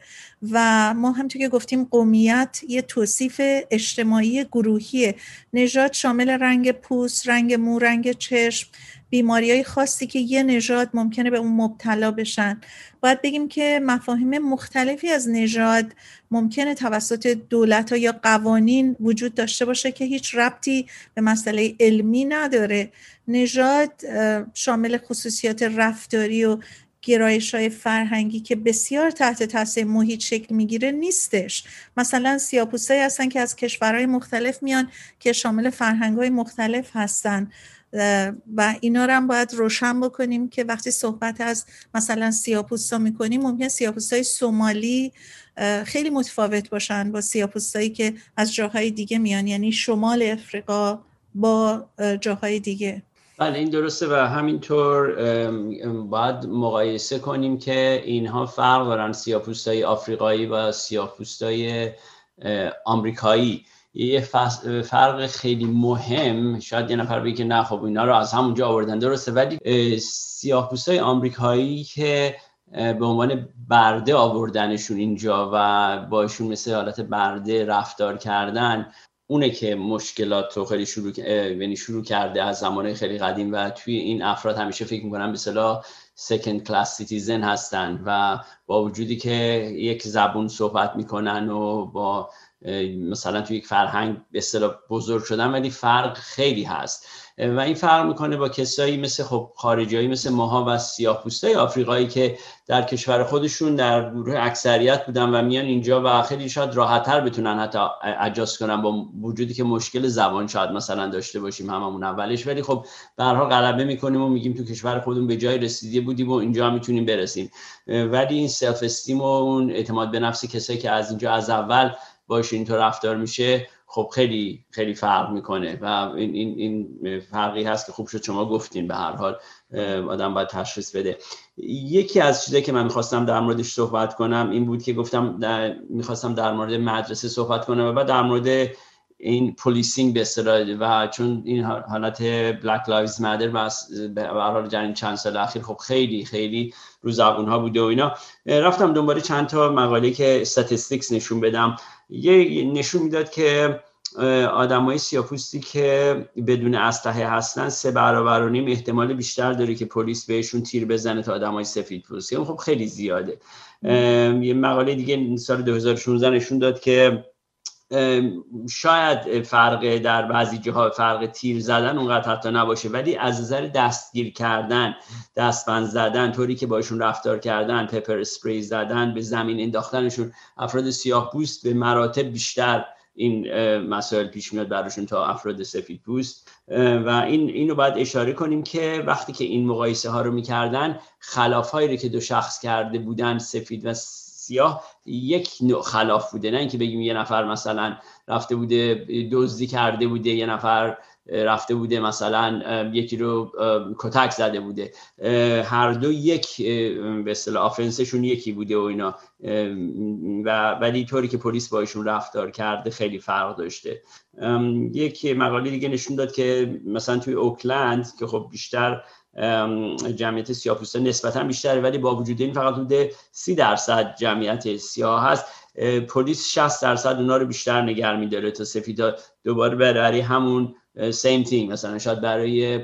و ما همونطور که گفتیم قومیت یه توصیف اجتماعی گروهیه. نژاد شامل رنگ پوست رنگ مو رنگ چشم بیماری های خاصی که یه نژاد ممکنه به اون مبتلا بشن. باید بگیم که مفاهیم مختلفی از نژاد ممکنه توسط دولت ها یا قوانین وجود داشته باشه که هیچ ربطی به مسئله علمی نداره. نژاد شامل خصوصیات رفتاری و گرایش های فرهنگی که بسیار تحت تاثیر محیط شکل می‌گیره نیستش. مثلا سیاپوسایی هستن که از کشورهای مختلف میان که شامل فرهنگ های مختلف هستن. و اینا رو هم باید روشن بکنیم که وقتی صحبت از مثلا سیاپوستا می‌کنیم ممکن سیاپوستای سومالی خیلی متفاوت باشن با سیاپوستایی که از جاهای دیگه میان. یعنی شمال افریقا با جاهای دیگه. بله این درسته و همینطور باید مقایسه کنیم که اینها فرق دارن سیاپوستای آفریقایی و سیاپوستای آمریکایی. یه فرق خیلی مهم شاید یه نفر بگه نه خب اینا رو از همونجا آوردن. درسته ولی سیاه های آمریکایی که به عنوان برده آوردنشون اینجا و باشون مثل حالت برده رفتار کردن اونه که مشکلات رو خیلی شروع یعنی شروع کرده از زمان خیلی قدیم و توی این افراد همیشه فکر می‌کنم به اصطلاح second class citizen هستن و با وجودی که یک زبون صحبت می‌کنن و با مثلا توی یک فرهنگ به اصطلاح بزرگ شدن ولی فرق خیلی هست. و این فرق می‌کنه با کسایی مثل خب خارجیایی مثل ماها و سیاه پوستای آفریقایی که در کشور خودشون در گروه اکثریت بودن و میان اینجا و خیلی شاید راحتتر بتونن حتی اجاز کنن با وجودی که مشکل زبان شاید مثلا داشته باشیم هممون اولش. ولی خب به هر غلبه می‌کنیم و میگیم تو کشور خودمون به جای رسیده بودیم و اینجا می‌تونیم برسیم. ولی این self-esteem و اون اعتماد به نفس کسایی که از اینجا از اول باشه اینطور رفتار میشه خب خیلی خیلی فرق می‌کنه و این, این, این فرقی هست که خوب شد شما گفتین به هر حال آدم باید تشخیص بده. یکی از چیزایی که من می‌خواستم در موردش صحبت کنم این بود که گفتم در می‌خواستم در مورد مدرسه صحبت کنم و بعد در مورد این policing به و چون این حالت Black Lives Matter و حال جنین چند سال اخیر خب خیلی خیلی رو زبون ها بوده و اینا رفتم دنبال چند تا مقاله که استاتستیکس نشون بدم. یه نشون می‌داد که آدمای سیاپوستی که بدون اسلحه هستن سه برابر و نیم احتمال بیشتر داره که پلیس بهشون تیر بزنه تا آدمای سفید پوستی خب خیلی زیاده. یه مقاله دیگه سال 2016 نشون داد که شاید فرق در بعضی جاها فرق تیر زدن اونقدر حتی نباشه ولی از نظر دستگیر کردن دستبند زدن طوری که باشون رفتار کردن پپر اسپری زدن به زمین انداختنشون افراد سیاه پوست به مراتب بیشتر این مسائل پیش میاد براشون تا افراد سفید پوست. و این اینو باید اشاره کنیم که وقتی که این مقایسه ها رو می‌کردن خلاف هایی رو که دو شخص کرده بودن سفید و سیاه یک نوع خلاف بوده. نه اینکه بگیم یه نفر مثلا رفته بوده دزدی کرده بوده یه نفر رفته بوده مثلا یکی رو کتک زده بوده. هر دو یک به اصطلاح آفنسشون یکی بوده و اینا. و ولی طوری که پلیس باشون رفتار کرده خیلی فرق داشته. یک مقاله دیگه نشون داد که مثلا توی اوکلند که خب بیشتر جمعیت سیاپوستا نسبتا بیشتره ولی با وجود این فقط حدود سی درصد جمعیت سیاه هست. پلیس 60 درصد اونا رو بیشتر نگر میداره تا سفیدا دوباره برای همون same thing مثلا شاید برای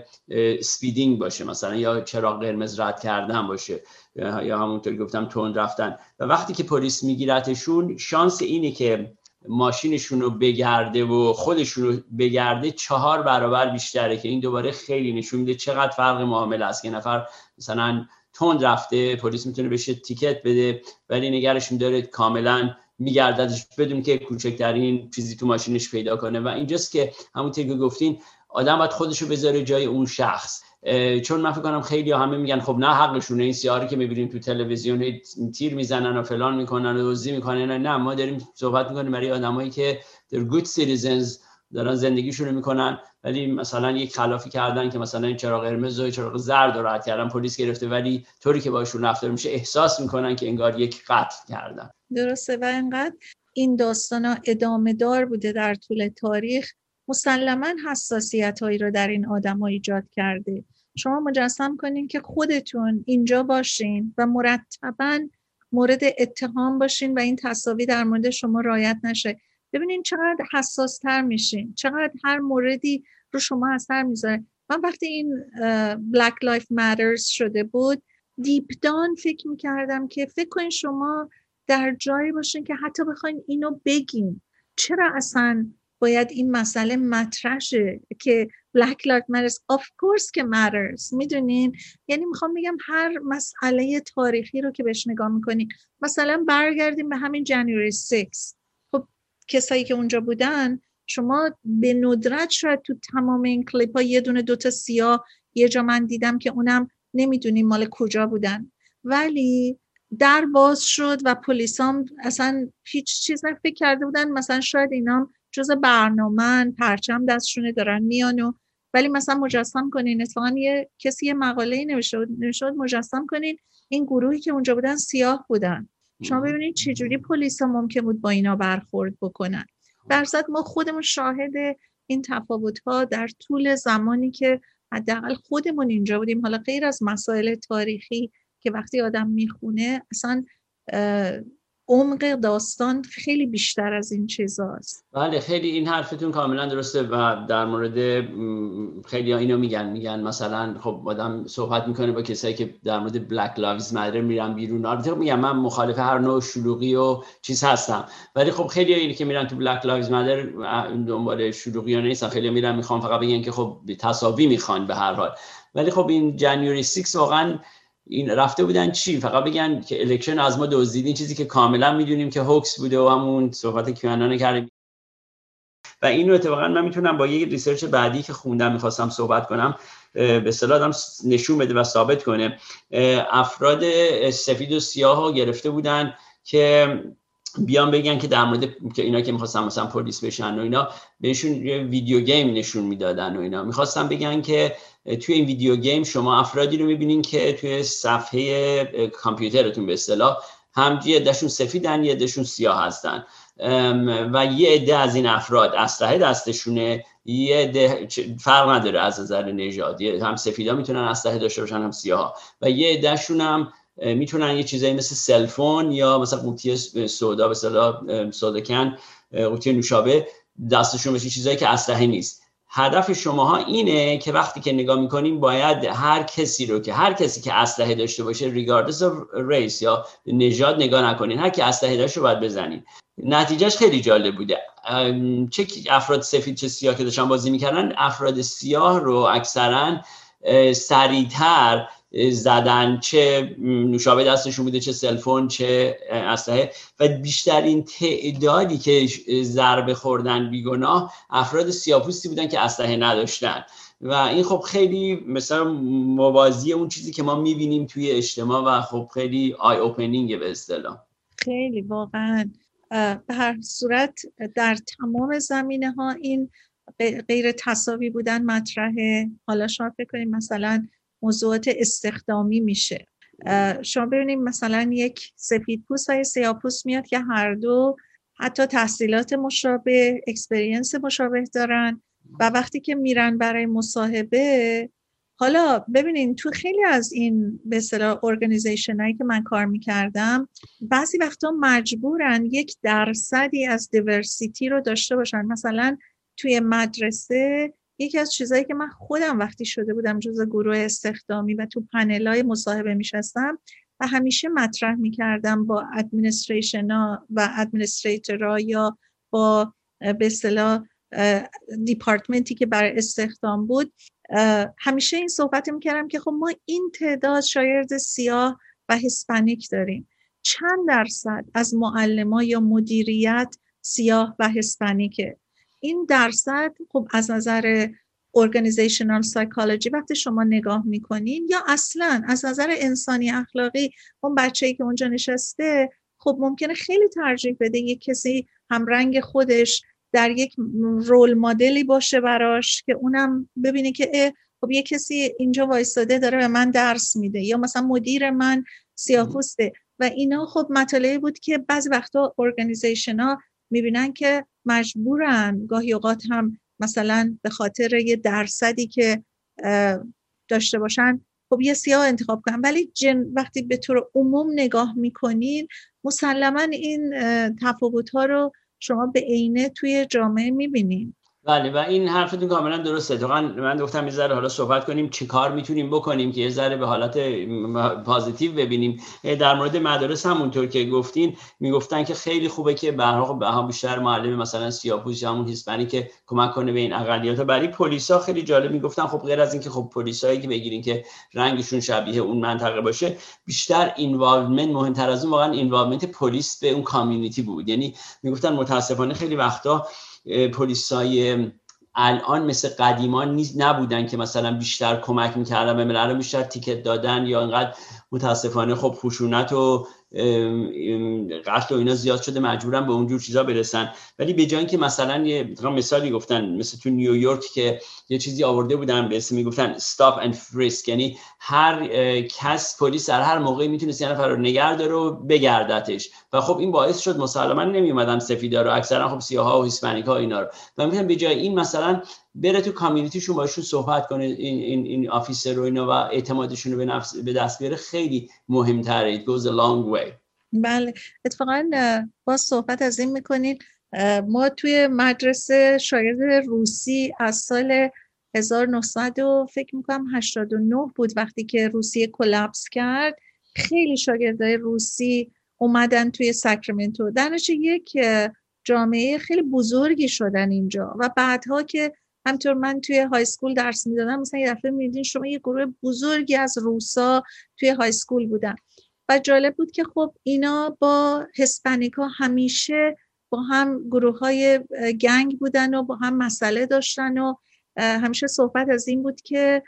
speeding باشه مثلا یا چراغ قرمز رد کردن باشه یا همونطور گفتم تند رفتن. و وقتی که پلیس میگیرتشون شانس اینه که ماشینشون رو بگرده و خودشون رو بگرده چهار برابر بیشتره که این دوباره خیلی نشون میده چقدر فرق معامله است که نفر مثلا تند رفته پلیس می‌تونه بهش ticket بده ولی نگهش داره کاملا میگرددش بدون که کوچکترین چیزی تو ماشینش پیدا کنه. و اینجاست که همونطور که گفتین آدم باید خودش رو بذاره جای اون شخص. چون من فکر کنم خیلی همه میگن خب نه حقشونه این سیاهایی که می‌بینیم تو تلویزیون تیر می‌زنن و فلان می‌کنن و دزدی می‌کنن. نه ما داریم صحبت می‌کنیم برای آدمایی که در good citizens دارن زندگیشون می‌کنن. ولی مثلا یک خلافی کردن که مثلا این چراغ قرمز و چراغ زرد رو رد کردن پلیس گرفته. ولی طوری که باشون رفتار میشه احساس می‌کنن که انگار یک قتل کردن. درسته. و انقدر این داستان ادامه دار بوده در طول تاریخ مسلما حساسیت هایی رو در این آدم ها ایجاد کرده. شما مجسم کنین که خودتون اینجا باشین و مرتبا مورد اتهام باشین و این تصاوی در مورد شما رایت نشه. ببینین چقدر حساس تر میشین چقدر هر موردی رو شما اثر می‌ذاره. من وقتی این Black Life Matters شده بود دیپ دان فکر می‌کردم که فکر کنین شما در جایی باشین که حتی بخواین اینو بگین. چرا اصلا باید این مسئله مطرح که Black Lives Matters of course که matters می‌دونین؟ یعنی می‌خوام بگم هر مسئله تاریخی رو که بهش نگاه می‌کنین مثلا برگردیم به همین جنوری 6 خب کسایی که اونجا بودن شما به ندرت شاید تو تمام این کلیپ ها یه دونه دوتا سیاه یه جا من دیدم که اونم نمی‌دونیم مال کجا بودن. ولی در باز شد و پلیسام اصلا هیچ چیز فکر کرده بودن. مثلا شاید اینا جز برنامه پرچم دستشونه دارن میان و ولی مثلا مجسم کنین. اتفاقا یه کسی یه مقاله نوشته نوشته مجسم کنین. این گروهی که اونجا بودن سیاه بودن. شما ببینید چجوری پلیس ممکن بود با اینا برخورد بکنن. درصد ما خودمون شاهد این تفاوت ها در طول زمانی که حداقل خودمون اینجا بودیم. حالا غیر از مسائل تاریخی که وقتی آدم می‌خونه اصلا عمق داستان خیلی بیشتر از این چیزاست بله خیلی این حرفتون کاملا درسته و در مورد خیلی ها اینو میگن میگن مثلا خب آدم صحبت می‌کنه با کسایی که در مورد Black Lives Matter میرن بیرون. البته خب میگم من مخالف هر نوع شلوغی و چیز هستم. ولی خب خیلی اینی که میرن تو Black Lives Matter دنبال شلوغی ها نیستن خیلی میرن می‌خوان فقط بگن که خب تساوی می‌خوان به هر حال. ولی خب این January 6 واقعا این رفته بودن چی؟ فقط بگن که election از ما دزدیدین چیزی که کاملا می‌دونیم که hoax بوده و همون صحبت که الان کردیم. و اینو اتفاقا من می‌تونم با یه research بعدی که خوندم می‌خواستم صحبت کنم به اصطلاح نشون بده و ثابت کنه. افراد سفید و سیاه گرفته بودن که بیان بگن که در مورد که اینا که می‌خواستن مثلا پلیس بشن و اینا بهشون video game نشون می‌دادن و اینا. می‌خواستم بگن که توی این video game شما افرادی رو می‌بینین که توی صفحه کامپیوترتون به اصطلاح هم یه عدهشون سفیدن یه عدهشون سیاه هستن. و یه عده از این افراد اسلحه دستشونه یه عده فرق نداره از نظر نژاد هم سفیدا می‌تونن اسلحه داشته باشن هم سیاه و یه عدهشون هم می‌تونن یه چیزایی مثل cell phone یا مثلا قوطی سودا به اصطلاح سودکن قوطی نوشابه دستشون بشه چیزایی که اسلحه نیست. هدف شماها اینه که وقتی که نگاه می‌کنیم باید هر کسی رو که هر کسی که اسلحه داشته باشه ریگاردس of ریس یا نژاد نگاه نکنین. هر کی اسلحه داشته باید بزنین. نتیجهش خیلی جالب بوده. چه افراد سفید چه سیاه که داشتن بازی می‌کردن افراد سیاه رو اکثرا سریعتر زدن چه نوشابه دستشون بوده چه cell phone چه اسلحه. و بیشترین تعدادی که ضربه خوردن بیگناه افراد سیاه‌پوستی بودن که اسلحه نداشتن. و این خب خیلی مثلا موازی اون چیزی که ما می‌بینیم توی اجتماع و خب خیلی eye-opening به اصطلاح. خیلی واقعا. به هر صورت در تمام زمینه ها این غیر تساوی بودن مطرحه. حالا شما فکر کنید مثلا موضوعات استخدامی میشه. شما ببینید مثلا یک سفید پوست و یک سیاه پوست میاد که هر دو حتی تحصیلات مشابه experience مشابه دارن و وقتی که میرن برای مصاحبه حالا ببینین تو خیلی از این به اصطلاح organization هایی که من کار می‌کردم بعضی وقتا مجبورن یک درصدی از diversity رو داشته باشن. مثلا توی مدرسه یکی از چیزهایی که من خودم وقتی شده بودم جز گروه استخدامی و تو پنل های مصاحبه میشستم و همیشه مطرح می‌کردم با ادمنستریشن ها و ادمنستریتر یا با به اصطلاح دیپارتمنتی که برای استخدام بود همیشه این صحبت می‌کردم که خب ما این تعداد شاگرد سیاه و هسپانیک داریم. چند درصد از معلم یا مدیریت سیاه و هسپانیکه؟ این درصد خب از نظر ارگانیزیشنال سایکولوژی وقتی شما نگاه می‌کنین یا اصلا از نظر انسانی اخلاقی اون بچه‌ای که اونجا نشسته خب ممکنه خیلی ترجیح بده یک کسی هم رنگ خودش در یک رول مدلی باشه براش که اونم ببینه که خب یه کسی اینجا وایستاده داره به من درس میده یا مثلا مدیر من سیاپوسته. و اینا خب مطالعه بود که بعضی وقتا ارگانیزیشن ها می‌بینن که مجبورن. گاهی اوقات هم مثلا به خاطر یه درصدی که داشته باشن خب یه سیاه انتخاب کنن. ولی جن وقتی به طور عموم نگاه می‌کنین مسلما این تفاوت ها رو شما به عینه توی جامعه می‌بینین. بله و این حرفتون کاملا درسته. تو من گفتم یه حالا صحبت کنیم چه کار می‌تونیم بکنیم که یه ذره به حالت positive ببینیم. در مورد مدارس همونطور که گفتین می‌گفتن که خیلی خوبه که به هر بیشتر معلم مثلا سیاه‌پوست یا همون Hispanic که کمک کنه به این اقلیت برای پلیسا خیلی جالب می‌گفتن خب غیر از اینکه خب پلیسایی که بگیرین که رنگشون شبیه اون منطقه باشه بیشتر involvement مهمتر از اون واقعا involvement پلیس به اون community بود. یعنی می‌گفتن متاسفانه خیلی وقتا پلیسای الان مثل قدیما نیستن که مثلا بیشتر کمک می‌کردن به ملل بیشتر ticket دادن یا انقدر متاسفانه خب خشونت و قتل و اینا زیاد شده مجبورن به اونجور چیزا برسن. ولی به جای که مثلا یه مثالی گفتن مثل تو نیویورک که یه چیزی آورده بودن به اسم می‌گفتن stop and frisk یعنی هر کس پلیس در هر موقعی می‌تونست یه نفر رو و بگردتش. و خب این باعث شد مسلما نمی اومدن سفیدا رو اکثرا خب سیاها و هیسپانیک ها اینا رو. و می‌تونن به جای این مثلا بره تو کامیونیتیشون باشون صحبت کنه این این این آفیسر رو اینا و اعتمادشون رو به نفس به دست بیاره خیلی مهمتره. It goes a long way. بله. اتفاقا با صحبت از این می‌کنید. ما توی مدرسه شاگرد روسی از سال 1900 و فکر می‌کنم 89 بود وقتی که روسیه کلپس کرد. خیلی شاگردای روسی اومدن توی ساکرامنتو. درنش یک جامعه خیلی بزرگی شدن اینجا و بعدها که همطور من توی های سکول درس می‌دادم مثلا یه دفعه میدین شما یه گروه بزرگی از روسا توی های سکول بودن. و جالب بود که خب اینا با هسپانیکا همیشه با هم گروه های گنگ بودن و با هم مسئله داشتن و همیشه صحبت از این بود که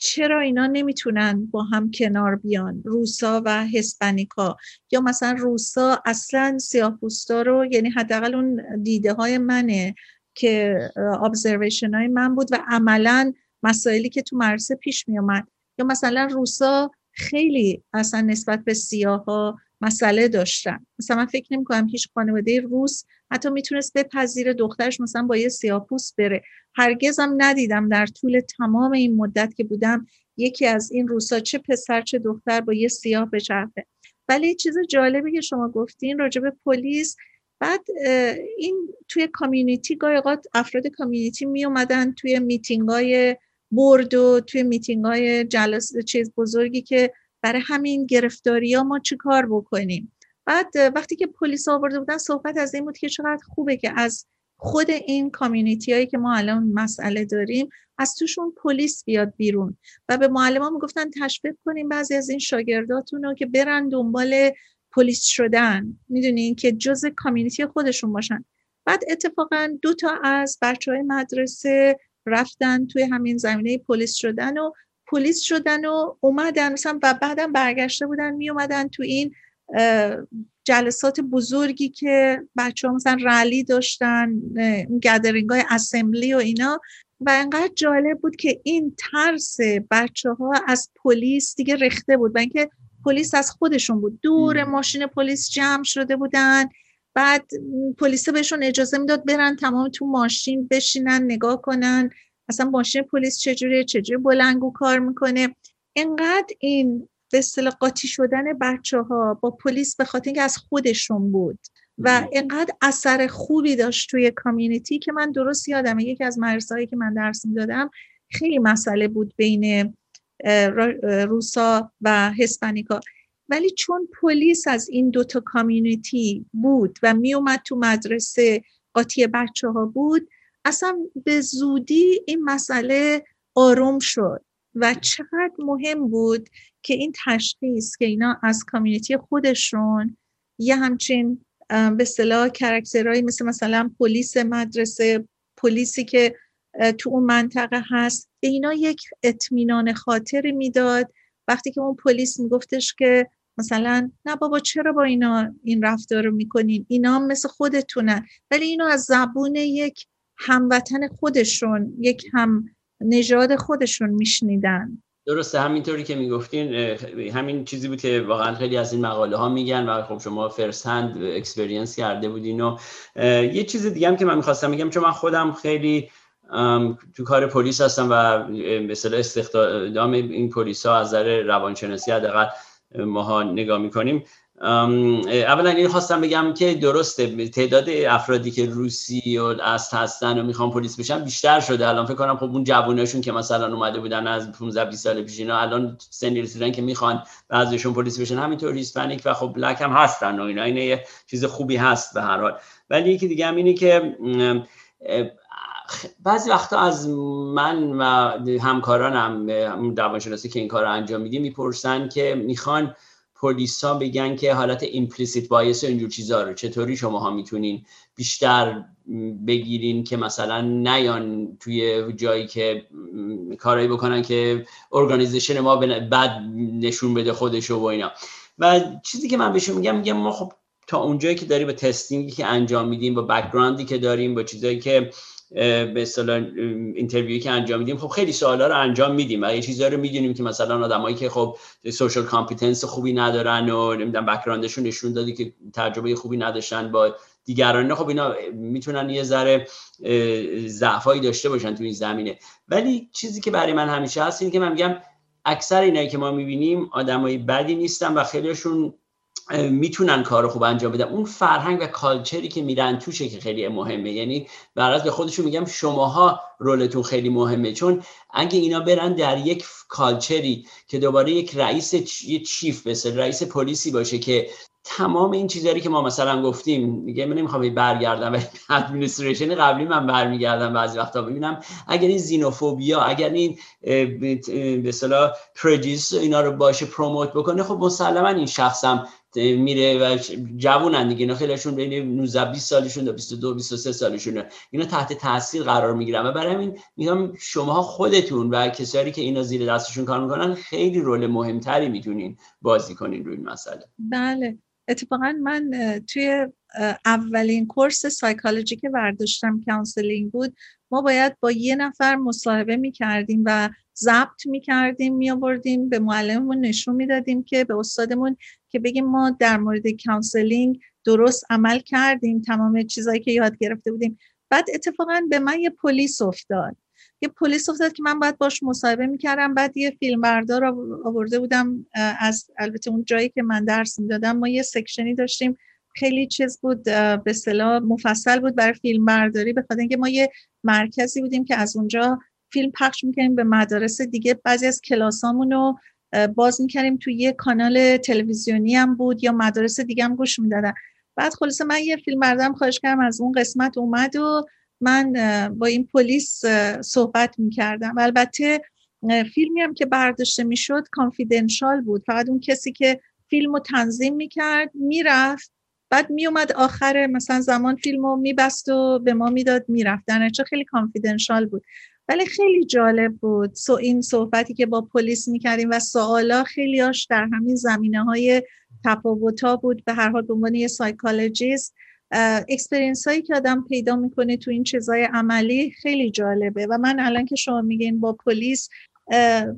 چرا اینا نمی‌تونن با هم کنار بیان؟ روسا و هسپانیکا. یا مثلا روسا اصلا سیاه‌پوستا رو یعنی حداقل اون دیده های منه که ابزرویشن های من بود و عملا مسائلی که تو مرسه پیش می اومد یا مثلا روسا خیلی اصلا نسبت به سیاه ها مسئله داشتن. مثلا من فکر نمی کنم هیچ خانواده روس حتی می‌تونست بپذیر دخترش مثلا با یه سیاپوس بره. هرگزم ندیدم در طول تمام این مدت که بودم یکی از این روسا چه پسر چه دختر با یه سیاه بچرخه ولی چیز جالبی که شما گفتین راجع به پلیس بعد این توی کامیونیتی گاهی افراد community می اومدن توی میتینگ های board و توی میتینگ های جلس چیز بزرگی که برای همین گرفتاری ها ما چی کار بکنیم؟ بعد وقتی که پلیس آورده بودن صحبت از این بود که چقدر خوبه که از خود این community هایی که ما الان مسئله داریم از توشون پلیس بیاد بیرون و به معلم ها می‌گفتن تشویق کنیم بعضی از این شاگرداتون رو که برن دنبال پلیس شدن. می‌دونین که جز community خودشون باشن. بعد اتفاقا دو تا از بچه های مدرسه رفتن توی همین زمینه پلیس شدن و پلیس شدن و اومدن. مثلا و بعدم برگشته بودن می اومدن تو این جلسات بزرگی که بچه ها مثلا رلی داشتن گدرینگ های اسمبلی و اینا. و انقدر جالب بود که این ترس بچه ها از پلیس دیگه رخته بود. و اینکه پلیس از خودشون بود. دور ماشین پلیس جمع شده بودن. بعد پلیس بهشون اجازه می‌داد برن تمام تو ماشین بشینن نگاه کنن. اصلا ماشین پلیس چجوری چجوری بلنگو کار می‌کنه؟ انقدر این به اصطلاح قاطی شدن بچه ها با پلیس به خاطر اینکه از خودشون بود و انقدر اثر خوبی داشت توی کامیونیتی که من درست یادمه یکی از مدرسه هایی که من درس می‌دادم خیلی مسئله بود بین روسا و هسپانیکا. ولی چون پلیس از این دوتا community بود و میومد تو مدرسه قاطی بچه ها بود اصلا به زودی این مسئله آروم شد و چقدر مهم بود که این تشخیص که اینا از community خودشون یه همچین به اصطلاح character هایی مثل مثلا پلیس مدرسه پلیسی که تو اون منطقه هست به اینا یک اطمینان خاطر می‌داد. وقتی که اون پلیس میگفتش که مثلا نه بابا چرا با اینا این رفتار رو می‌کنین؟ اینا مثل خودتونن. ولی اینو از زبون یک هموطن خودشون یک هم نژاد خودشون میشنیدن. درسته همینطوری که می‌گفتین همین چیزی بود که واقعا خیلی از این مقاله ها میگن و خب شما first-hand experience کرده بودین و یه چیز دیگه هم که من می‌خواستم میگم چون من خودم خیلی تو کار پلیس هستم و مثلا استخدام این پلیس ها از نظر روانشناسی حداقل ماها نگاه می‌کنیم. اولا این خواستم بگم که درسته تعداد افرادی که روسی و از هستن و می‌خوان پلیس بشن بیشتر شده. الان فکر کنم خب اون جووناشون که مثلا اومده بودن از 15 20 سال پیش اینا الان سنی رسیدن که می‌خوان بعضیشون پلیس بشن. همینطور هیسپانیک و خب بلک هم هستن و اینا. این یه چیز خوبی هست به هر حال. ولی یکی دیگه هم اینه که بعضی وقتا از من و همکارانم روانشناسی که این کار انجام میدیم می‌پرسن که می‌خوان پلیسا بگن که حالت implicit bias و اینجور چیزا رو. چطوری شما می‌تونین بیشتر بگیرین که مثلا نیان توی جایی که کارایی بکنن که organization ما بد نشون بده خودشو و اینا. و چیزی که من بهشون میگم میگم ما خب تا اونجایی که داریم با testing ی که انجام میدیم با background ی که داریم با چیزایی که به اصطلاح interview ی که انجام میدیم. خب خیلی سوالا رو انجام میدیم. و یه چیزا رو می‌دونیم که مثلا آدمایی که خب social competence خوبی ندارن و نمی‌دونم background شون نشون دادی که تجربه خوبی نداشتن با دیگران خب اینا می‌تونن یه ذره ضعفایی داشته باشن تو این زمینه. ولی چیزی که برای من همیشه هست اینه که من میگم اکثر اینایی که ما می‌بینیم آدمای بدی نیستن و خیلیشون می‌تونن کار خوب انجام بدن. اون فرهنگ و کالچری که میرن توشه که خیلی مهمه. یعنی برای به خودشون میگم شماها رولتون خیلی مهمه. چون اگه اینا برن در یک کالچری که دوباره یک رئیس یه چیف مثل رئیس پلیسی باشه که تمام این چیزهایی که ما مثلا گفتیم میگه من نمی‌خوام برگردم ولی ادمنستریشن قبلی من برمیگردم بعضی وقتا. ببینم اگر این زینوفوبیا اگر این به اصطلاح پرجیس اینا رو باشه پروموت بکنه خب مسلما این شخصم میره و جوونن دیگه. اینا خیلیشون بین 19 20 سالشون تا 22 23 سالشون. اینا تحت تاثیر قرار می‌گیرن. و برای همین میگم شما خودتون و کسایی که اینا زیر دستشون کار می‌کنن خیلی رول مهمتری می‌تونین بازی کنین روی این مسئله. بله. اتفاقا من توی اولین course psychology که برداشتم counseling بود. ما باید با یه نفر مصاحبه می‌کردیم و ضبط می‌کردیم میآوردیم به معلممون نشون می‌دادیم که به استادمون که بگیم ما در مورد counseling درست عمل کردیم تمام چیزایی که یاد گرفته بودیم. بعد اتفاقا به من یه پلیس افتاد. یه پلیس افتاد که من باید باش مصاحبه می‌کردم. بعد یه فیلم بردار آورده بودم از البته اون جایی که من درس می‌دادم. ما یه سکشنی داشتیم. خیلی چیز بود به اصطلاح مفصل بود برای فیلم برداری به اینکه ما یه مرکزی بودیم که از اونجا فیلم پخش می‌کنیم به مدارس دیگه. بعضی از کلاسامون رو باز می‌کردیم توی یه کانال تلویزیونی هم بود یا مدارس دیگه هم گوش می‌دادن. بعد خلاصه من یه فیلم بردم خواهش کردم از اون قسمت اومد و من با این پلیس صحبت می‌کردم. البته فیلمی هم که برداشته می‌شد confidential بود. فقط اون کسی که فیلم رو تنظیم می‌کرد می‌رفت بعد میومد آخر مثلا زمان فیلم رو میبست و به ما می‌داد می‌رفت در خیلی confidential بود. ولی خیلی جالب بود. so این صحبتی که با پلیس می‌کردیم و سوالا خیلی هاش در همین زمینه های تفاوتا بود. به هر حال به عنوان یه psychologist experience هایی که آدم پیدا می‌کنه تو این چیزای عملی خیلی جالبه. و من الان که شما میگین با پلیس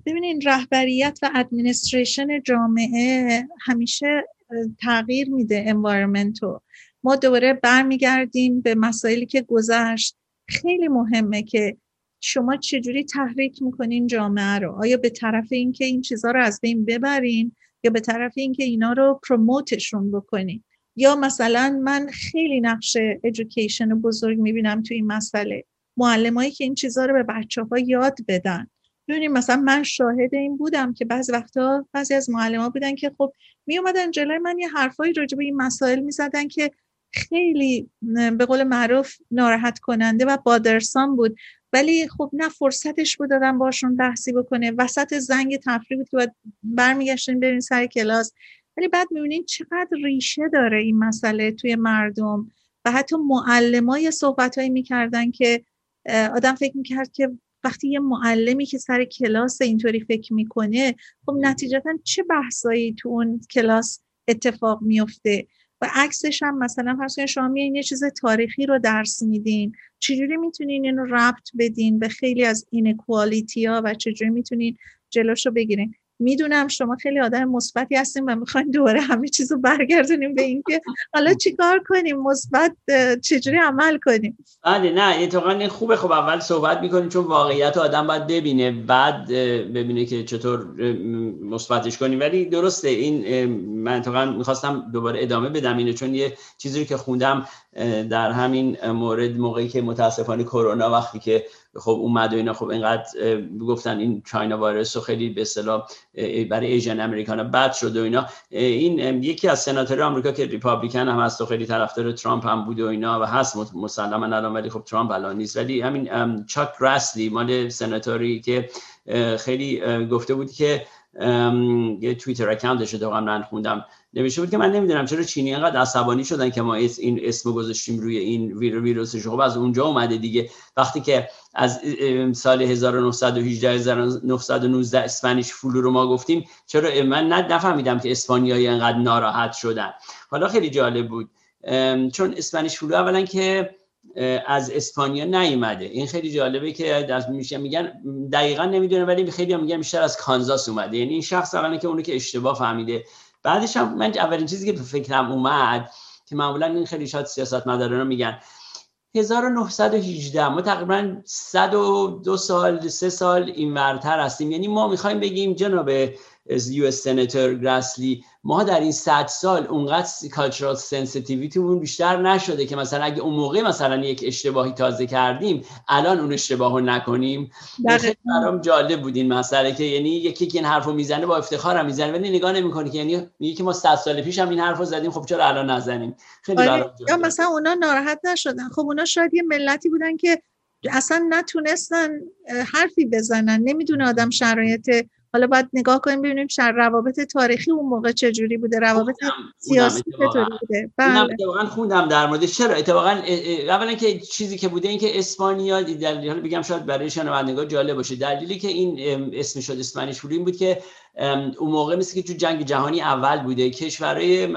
ببینین رهبریت و ادمنستریشن جامعه همیشه تغییر میده انوایرمنتو ما دوباره برمیگردیم به مسائلی که گذشت. خیلی مهمه که شما چجوری تحریک می‌کنین جامعه رو. آیا به طرف اینکه این چیزها رو از بین ببرین یا به طرف اینکه اینا رو پروموتشون بکنین. یا مثلا من خیلی نقش ادویکیشن بزرگ می‌بینم تو این مسئله. معلمایی که این چیزها رو به بچه ها یاد بدن. ببینیم مثلا من شاهد این بودم که بعضی وقتا بعضی از معلم بودن که خب می اومدن جلوی من یه حرفایی راجع به این مسائل می‌زدن که خیلی به قول معروف ناراحت کننده و بادرسان بود. ولی خب نه فرصتش بود دادم باشون بحثی بکنه. وسط زنگ تفریح بود که باید برمیگشتین برین سر کلاس. ولی بعد می‌بینین چقدر ریشه داره این مسئله توی مردم و حتی معلمای صحبت هایی می‌کردن که آدم فکر می‌کرد که وقتی یه معلمی که سر کلاس اینطوری فکر می‌کنه خب نتیجتا چه بحثایی تو اون کلاس اتفاق میفته و عکسش هم مثلا فرض کنید شما میایین یه چیز تاریخی رو درس میدین چجوری می‌تونین اینو ربط بدین به خیلی از اینکوالیتی ها و چجوری می‌تونین جلوش رو بگیرین؟ می‌دونم شما خیلی آدم مثبتی هستیم و می‌خواین دوباره همه چیز رو برگردونیم به اینکه حالا چیکار کنیم؟ مثبت چجوری عمل کنیم؟ بله نه اتفاقا خوبه. خب اول صحبت می‌کنیم چون واقعیت آدم باید ببینه بعد ببینه که چطور مثبتش کنیم. ولی درسته این من اتفاقا می‌خواستم دوباره ادامه بدم. اینه چون یه چیزی که خوندم در همین مورد موقعی که متاسفانه کرونا وقتی که خب اومد و اینا خب اینقدر گفتن این چاینا وایرس خیلی به اصطلاح برای ایژن امریکان بد شد و اینا. این یکی از سناتور آمریکا که ریپابلیکن هم هست و خیلی طرفدار ترامپ هم بود و اینا و هست مسلما الان ولی خب ترامپ الان نیست. ولی همین چاک راسلی مال سناتوری که خیلی گفته بود که یه توییتر اکانتش رو من خوندم. نوشته بود که من نمی‌دونم چرا چینی انقدر عصبانی شدن که ما این اسم گذاشتیم روی این ویروس خب از اونجا اومده دیگه. وقتی که از سال 1918 1919 Spanish flu رو ما گفتیم. چرا؟ من نفهمیدم که اسپانیایی انقدر ناراحت شدن. حالا خیلی جالب بود. چون Spanish flu اولا که از اسپانیا نیومده. این خیلی جالبه که از میشه میگن دقیقا نمی‌دونه ولی خیلی هم میگن بیشتر از کانزاس اومده. یعنی این شخص اولا که اونو که اشتباه فهمیده. بعدش هم من اولین چیزی که به فکرم اومد که معمولا این خیلی شاید سیاست میگن 1918 ما تقریبا 102 سال سه سال اینورتر هستیم. یعنی ما می‌خوایم بگیم جناب US Senator Grassley ما در این 100 سال اونقدر cultural sensitivity مون بیشتر نشده که مثلا اگه اون موقع مثلا یک اشتباهی تازه کردیم الان اون اشتباهو نکنیم. خیلی برام جالب بود این مسئله که یعنی یکی که این حرفو می‌زنه با افتخارم می‌زنه ولی نگاه نمی‌کنه که یعنی میگه که ما 100 سال پیش هم این حرفو زدیم خب چرا الان نزنیم؟ خیلی آره. برام یا مثلا اونا ناراحت نشدن. خب اونا شاید یه ملتی بودن که اصلا نتونستن حرفی بزنن. نمی‌دونه آدم شرایط حالا باید نگاه کنیم ببینیم شر روابط تاریخی اون موقع چجوری بوده روابط سیاسی چطوری بوده؟ بله. اتفاقا خوندم در مورد. چرا؟ اتفاقا اولا که چیزی که بوده این که اسپانیا دلیل حالا بگم شاید برای شنوندگان جالب باشه. دلیلی که این اسم شد اسپانیش این بود که اون موقع مثل که تو جنگ جهانی اول بوده کشورهای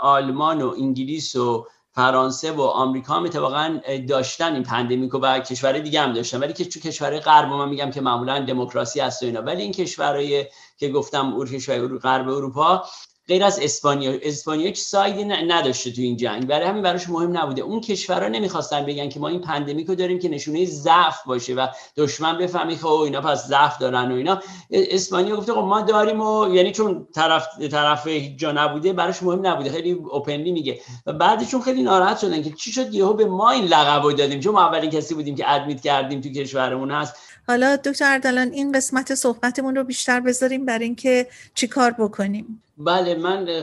آلمان و انگلیس و فرانسه و آمریکا هم اتفاقا داشتن این pandemic و کشورهای دیگه هم داشتن. ولی که تو کشورهای غرب من میگم که معمولا دموکراسی هست و اینا. ولی این کشورهای که گفتم or کشورهای غرب اروپا غیر از اسپانیا. اسپانیا هیچ side ی نداشته تو این جنگ. برای همین براش مهم نبوده. اون کشورها نمی‌خواستن بگن که ما این pandemic رو داریم که نشونه ضعف باشه و دشمن بفهمی که اینا پس ضعف دارن و اینا. اسپانیا گفته خب ما داریم و یعنی چون طرف طرف جا نبوده براش مهم نبوده. خیلی اوپنلی میگه. و بعدشون خیلی ناراحت شدن که چی شد؟ یهو به ما این لقب دادیم. چون ما اولین کسی بودیم که ادمیت کردیم تو کشورمون هست. حالا دکتر اردلان این قسمت صحبتمون رو بیشتر بذاریم برای اینکه چیکار بکنیم؟ بله من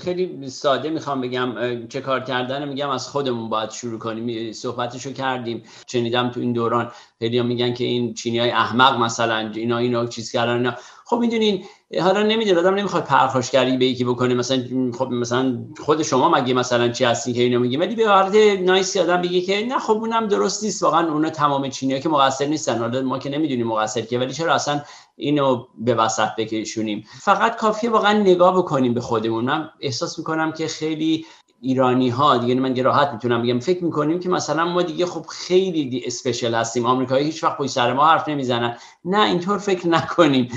خیلی ساده می‌خوام بگم چه کار کردن میگم از خودمون باید شروع کنیم. صحبتشو کردیم شنیدم تو این دوران خیلی میگن که این چینی های احمق مثلا اینا اینا چیز کردن اینا. خب می‌دونین حالا نمی‌دونه آدم نمی‌خواد پرخاشگری به یکی بکنه. مثلا خب مثلا خود شما مگه مثلا چی هستی که اینو میگی؟ ولی به حالت نایسی آدم بگه که نه خب اونم درست نیست. واقعا اونا تمام چینی که مقصر نیستن. حالا ما که نمی‌دونیم مقصر که ولی چرا اصلا اینو به وسط بکشونیم؟ فقط کافیه واقعا نگاه بکنیم به خودمون. من احساس می‌کنم که خیلی ایرانی ها دیگه من راحت می‌تونم بگم. فکر می‌کنیم که مثلا ما دیگه خب خیلی اسپیشل هستیم. آمریکایی هیچ وقت پشت سر ما حرف نمی‌زنن. نه اینطور فکر نکنیم.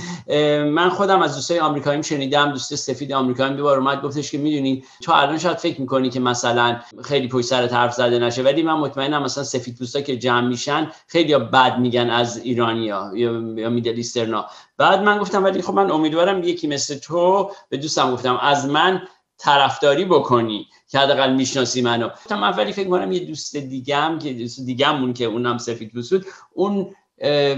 من خودم از دوستای آمریکاییم شنیدم. دوست سفید آمریکایی بار اومد گفتش که می‌دونی تو الان شاید فکر می‌کنی که مثلا خیلی پشت سر حرف زده نشه ولی من مطمئنم مثلا سفید دوستا که جمع میشن خیلی بد میگن از ایرانیا یا میدل ایسترنا بعد من گفتم ولی خب من امیدوارم یکی مثل تو به دوستم گفتم از من طرفداری بکنی. که حداقل می‌شناسی منو من ولی فکر کنم یه دوست دیگم که دوست دیگمون که اونم سفید بود اون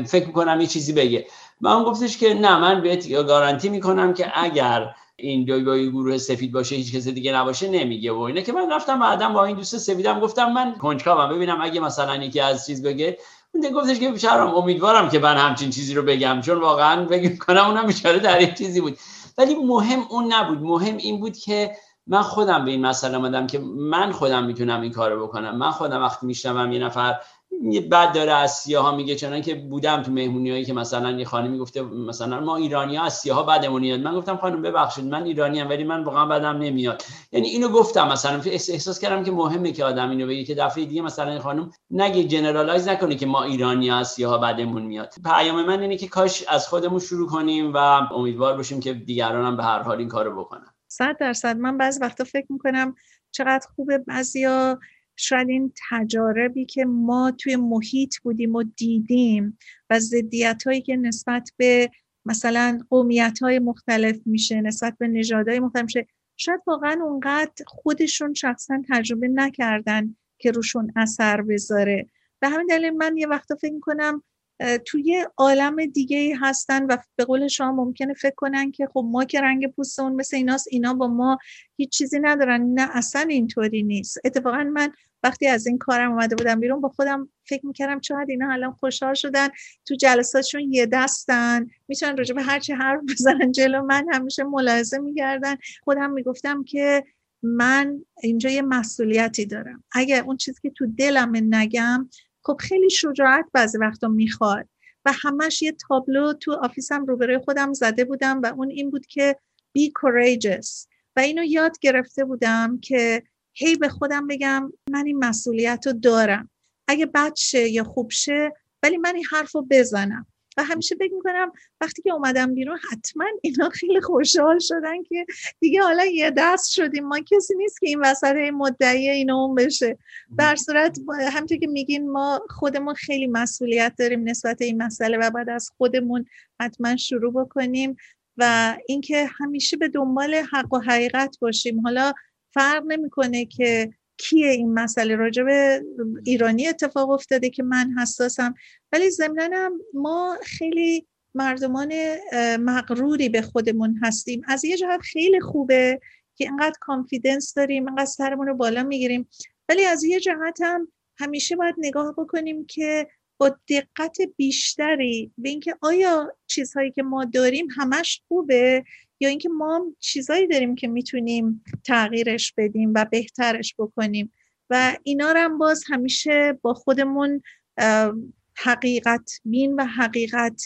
فکر کنم یه چیزی بگه. اون گفتش که نه من بهت گارانتی می‌کنم که اگر این دو گروه سفید باشه هیچ کس دیگه نباشه نمیگه و اینه که من رفتم بعدم با این دوست سفیدم گفتم من کنجکاوم. ببینم اگه مثلا یکی از چیز بگه. اون گفتش که شهرام امیدوارم که من همچین چیزی رو بگم چون واقعا فکر کنم اونم بیچاره در این چیزی بود. ولی مهم اون نبود. مهم این بود که من خودم به این مسئله آمدم که من خودم می‌تونم این کارو بکنم. من خودم وقتی میشنوم یه نفر بعد داره از سیاه میگه چنان که بودم تو مهمونی هایی که مثلا یه خانمی گفته مثلا ما ایرانی ها از سیاه ها بعدمون میاد. من گفتم خانم ببخشید من ایرانی ام ولی من واقعا بعدم نمیاد. یعنی اینو گفتم مثلا احساس کردم که مهمه که آدم اینو بگه که دفعه دیگه مثلا این خانم نگه جنرالایز نکنه که ما ایرانی ها از سیاه ها بعدمون میاد. پیام من اینه که کاش از خودمون شروع کنیم و امیدوار باشیم که دیگران هم به هر حال این کارو بکنن. صد درصد. من بعض وقتا فکر می‌کنم چقدر خوبه بعضیا شاید این تجاربی که ما توی محیط بودیم و دیدیم و ضدیت هایی که نسبت به مثلا قومیت های مختلف میشه نسبت به نژادهای مختلف میشه شاید واقعا اونقدر خودشون شخصا تجربه نکردن که روشون اثر بذاره. به همین دلیل من یه وقتا فکر کنم توی عالم دیگه هستن و به قول شما ممکنه فکر کنن که خب ما که رنگ پوستمون مثل ایناست اینا با ما هیچ چیزی ندارن. نه اصلا اینطوری نیست. اتفاقا من وقتی از این کارم اومده بودم بیرون با خودم فکر می‌کردم چقدر اینا الان خوشحال شدن تو جلساتشون یه دستن. می‌تونن راجع به هر چی حرف بزنن جلو من همیشه ملاحظه می‌کردن. خودم می‌گفتم که من اینجا یه مسئولیتی دارم. اگر اون چیزی که تو دلم نگم خب خیلی شجاعت بعضی وقتا می‌خواد. و همش یه تابلو تو آفیسم روبروی خودم زده بودم و اون این بود که be courageous. و اینو یاد گرفته بودم که هی به خودم بگم من این مسئولیت رو دارم. اگه بد شه یا خوب شه ولی من این حرف رو بزنم. و همیشه فکر می‌کنم وقتی که اومدم بیرون حتما اینا خیلی خوشحال شدن که دیگه حالا یه دست شدیم. ما کسی نیست که این وسط مدعی اینو اون بشه. در صورت همونطور که میگین ما خودمون خیلی مسئولیت داریم نسبت این مسئله و بعد از خودمون حتما شروع بکنیم و اینکه همیشه به دنبال حق و حقیقت باشیم. حالا فرق نمی‌کنه که کیه این مسئله؟ راجع به ایرانی اتفاق افتاده که من حساسم. ولی ضمنا ما خیلی مردمان مغروری به خودمون هستیم. از یه جهت خیلی خوبه که اینقدر کانفیدنس داریم اینقدر سرمون رو بالا می‌گیریم. ولی از یه جهت هم همیشه باید نگاه بکنیم که با دقت بیشتری به اینکه آیا چیزهایی که ما داریم همش خوبه؟ یا اینکه ما چیزایی داریم که می‌تونیم تغییرش بدیم و بهترش بکنیم. و اینا رو هم باز همیشه با خودمون حقیقت بین و حقیقت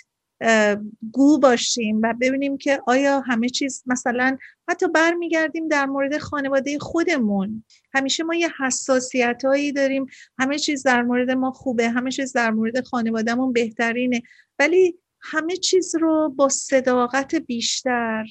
گو باشیم و ببینیم که آیا همه چیز مثلا حتی برمیگردیم در مورد خانواده خودمون. همیشه ما یه حساسیت هایی داریم. همه چیز در مورد ما خوبه همه چیز در مورد خانوادهمون بهترینه. ولی همه چیز رو با صداقت بیشتر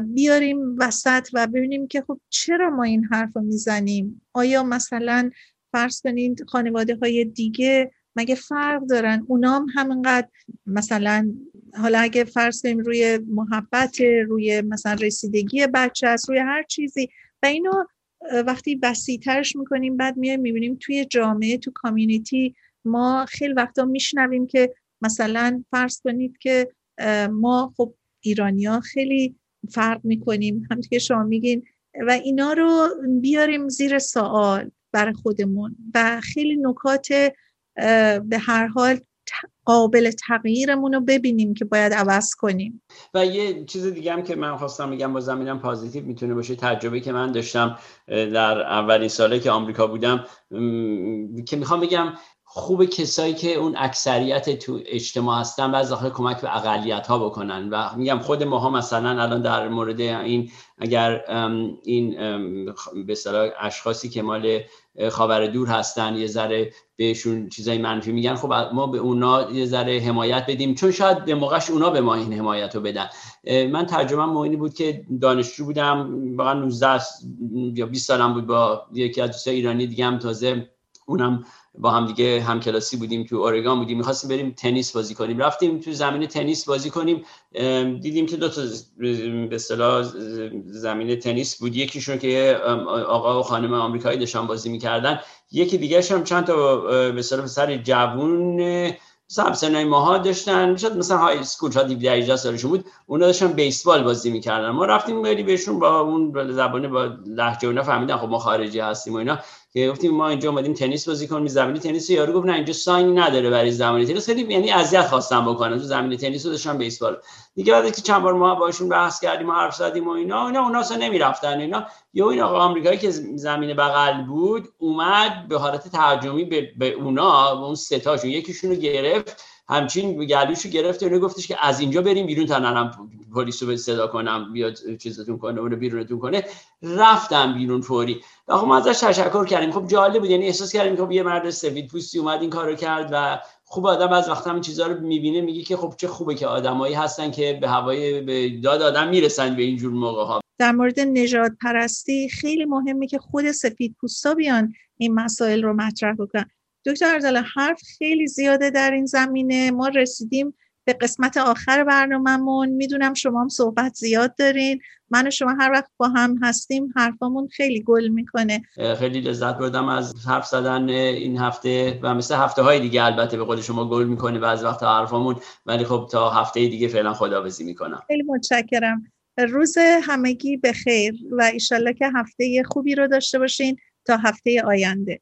بیاریم وسط و ببینیم که خب چرا ما این حرف رو می‌زنیم؟ آیا مثلا فرض کنید خانواده های دیگه مگه فرق دارن؟ اونام همینقدر مثلا حالا اگه فرض کنیم روی محبت روی مثلا رسیدگی بچه است روی هر چیزی و اینو وقتی وسیعترش می‌کنیم بعد میایم می‌بینیم توی جامعه تو کامیونیتی ما خیلی وقتا میشنویم که مثلا فرض کنید که ما خب ایرانیا خیلی فرق می‌کنیم همونطور که شما میگین و اینا رو بیاریم زیر سوال برای خودمون و خیلی نکات به هر حال قابل تغییرمون رو ببینیم که باید عوض کنیم. و یه چیز دیگه هم که من خواستم میگم با زمینم پازیتیو می‌تونه باشه. تجربه که من داشتم در اولین ساله که آمریکا بودم که می‌خوام بگم خوب کسایی که اون اکثریت تو اجتماع هستن و داخل کمک به اقلیت ها بکنن. و میگم خود ماها مثلا الان در مورد این اگر این به اشخاصی که مال خاور دور هستن یه ذره بهشون چیزای منفی میگن خب ما به اونا یه ذره حمایت بدیم. چون شاید به موقعش اونا به ما این حمایت رو بدن من ترجمه موینی بود که دانشجو بودم واقعا 19 یا 20 سالم بود با یکی از دوستای ایرانی دیگه هم تازه اونم با هم دیگه هم کلاسی بودیم تو اورگان بودیم می‌خواستیم بریم تنیس بازی کنیم. رفتیم تو زمین تنیس بازی کنیم. دیدیم که دو تا به اصطلاح زمین تنیس بود. یکیشون که آقا و خانم آمریکایی داشتن بازی می‌کردن. یکی دیگه هم چند تا به اصطلاح سر جوون مثلا سنای ماها داشتن. شاید مثلا های سکول شاید 17 18 سالشون بود. اونا داشتن بیسبال بازی می‌کردن. ما رفتیم بری بهشون با اون زبانه با لهجه اونا فهمیدن خب ما خارجی هستیم و اینا. که گفتیم ما اینجا اومدیم تنیس بازی کنیم زمین تنیس یارو گفت نه اینجا ساینی نداره برای زمین تنیس. خیلی یعنی اذیت خواستم بکنم تو زمین تنیس داشتم بیسبال. دیگه بعد که چند بار ما باشون بحث کردیم و حرف زدیم و اینا اینا اونا اصلا نمی‌رفتن اینا. یا این آقا آمریکایی که زمین بغل بود اومد به حالت ترجمی به, به اونا به اون ستاشون یکیشون رو گرفت. همچین گلوشو گرفت و گفتش که از اینجا بریم بیرون تا نرم پلیس رو صدا کنم بیاد چیزتون کنه اونو بیرونتون کنه. رفتم بیرون فوری. و خب ما ازش تشکر کردیم. خب جالب بود یعنی احساس کردیم خب یه مرد سفید پوستی اومد این کارو کرد و خوب آدم از وقت هم چیزا رو می‌بینه میگه که خب چه خوبه که آدمایی هستن که به هوای داد آدم می‌رسن به اینجور موقع ها در مورد نجات پرستی خیلی مهمه که خود سفید پوستا بیان این مسائل رو مطرح بکنن. دکتر اردل حرف خیلی زیاده در این زمینه. ما رسیدیم به قسمت آخر برنامهمون. می‌دونم شما هم صحبت زیاد دارین. من و شما هر وقت با هم هستیم حرفامون خیلی گل می‌کنه. خیلی لذت بردم از حرف زدن این هفته و مثل هفته های دیگه البته به قول شما گل می‌کنه و از وقت حرفامون. ولی خب تا هفته دیگه فعلا خداحافظی می‌کنم. خیلی متشکرم. روز همگی به خیر و ایشالله که هفته خوبی رو داشته باشین تا هفته آینده.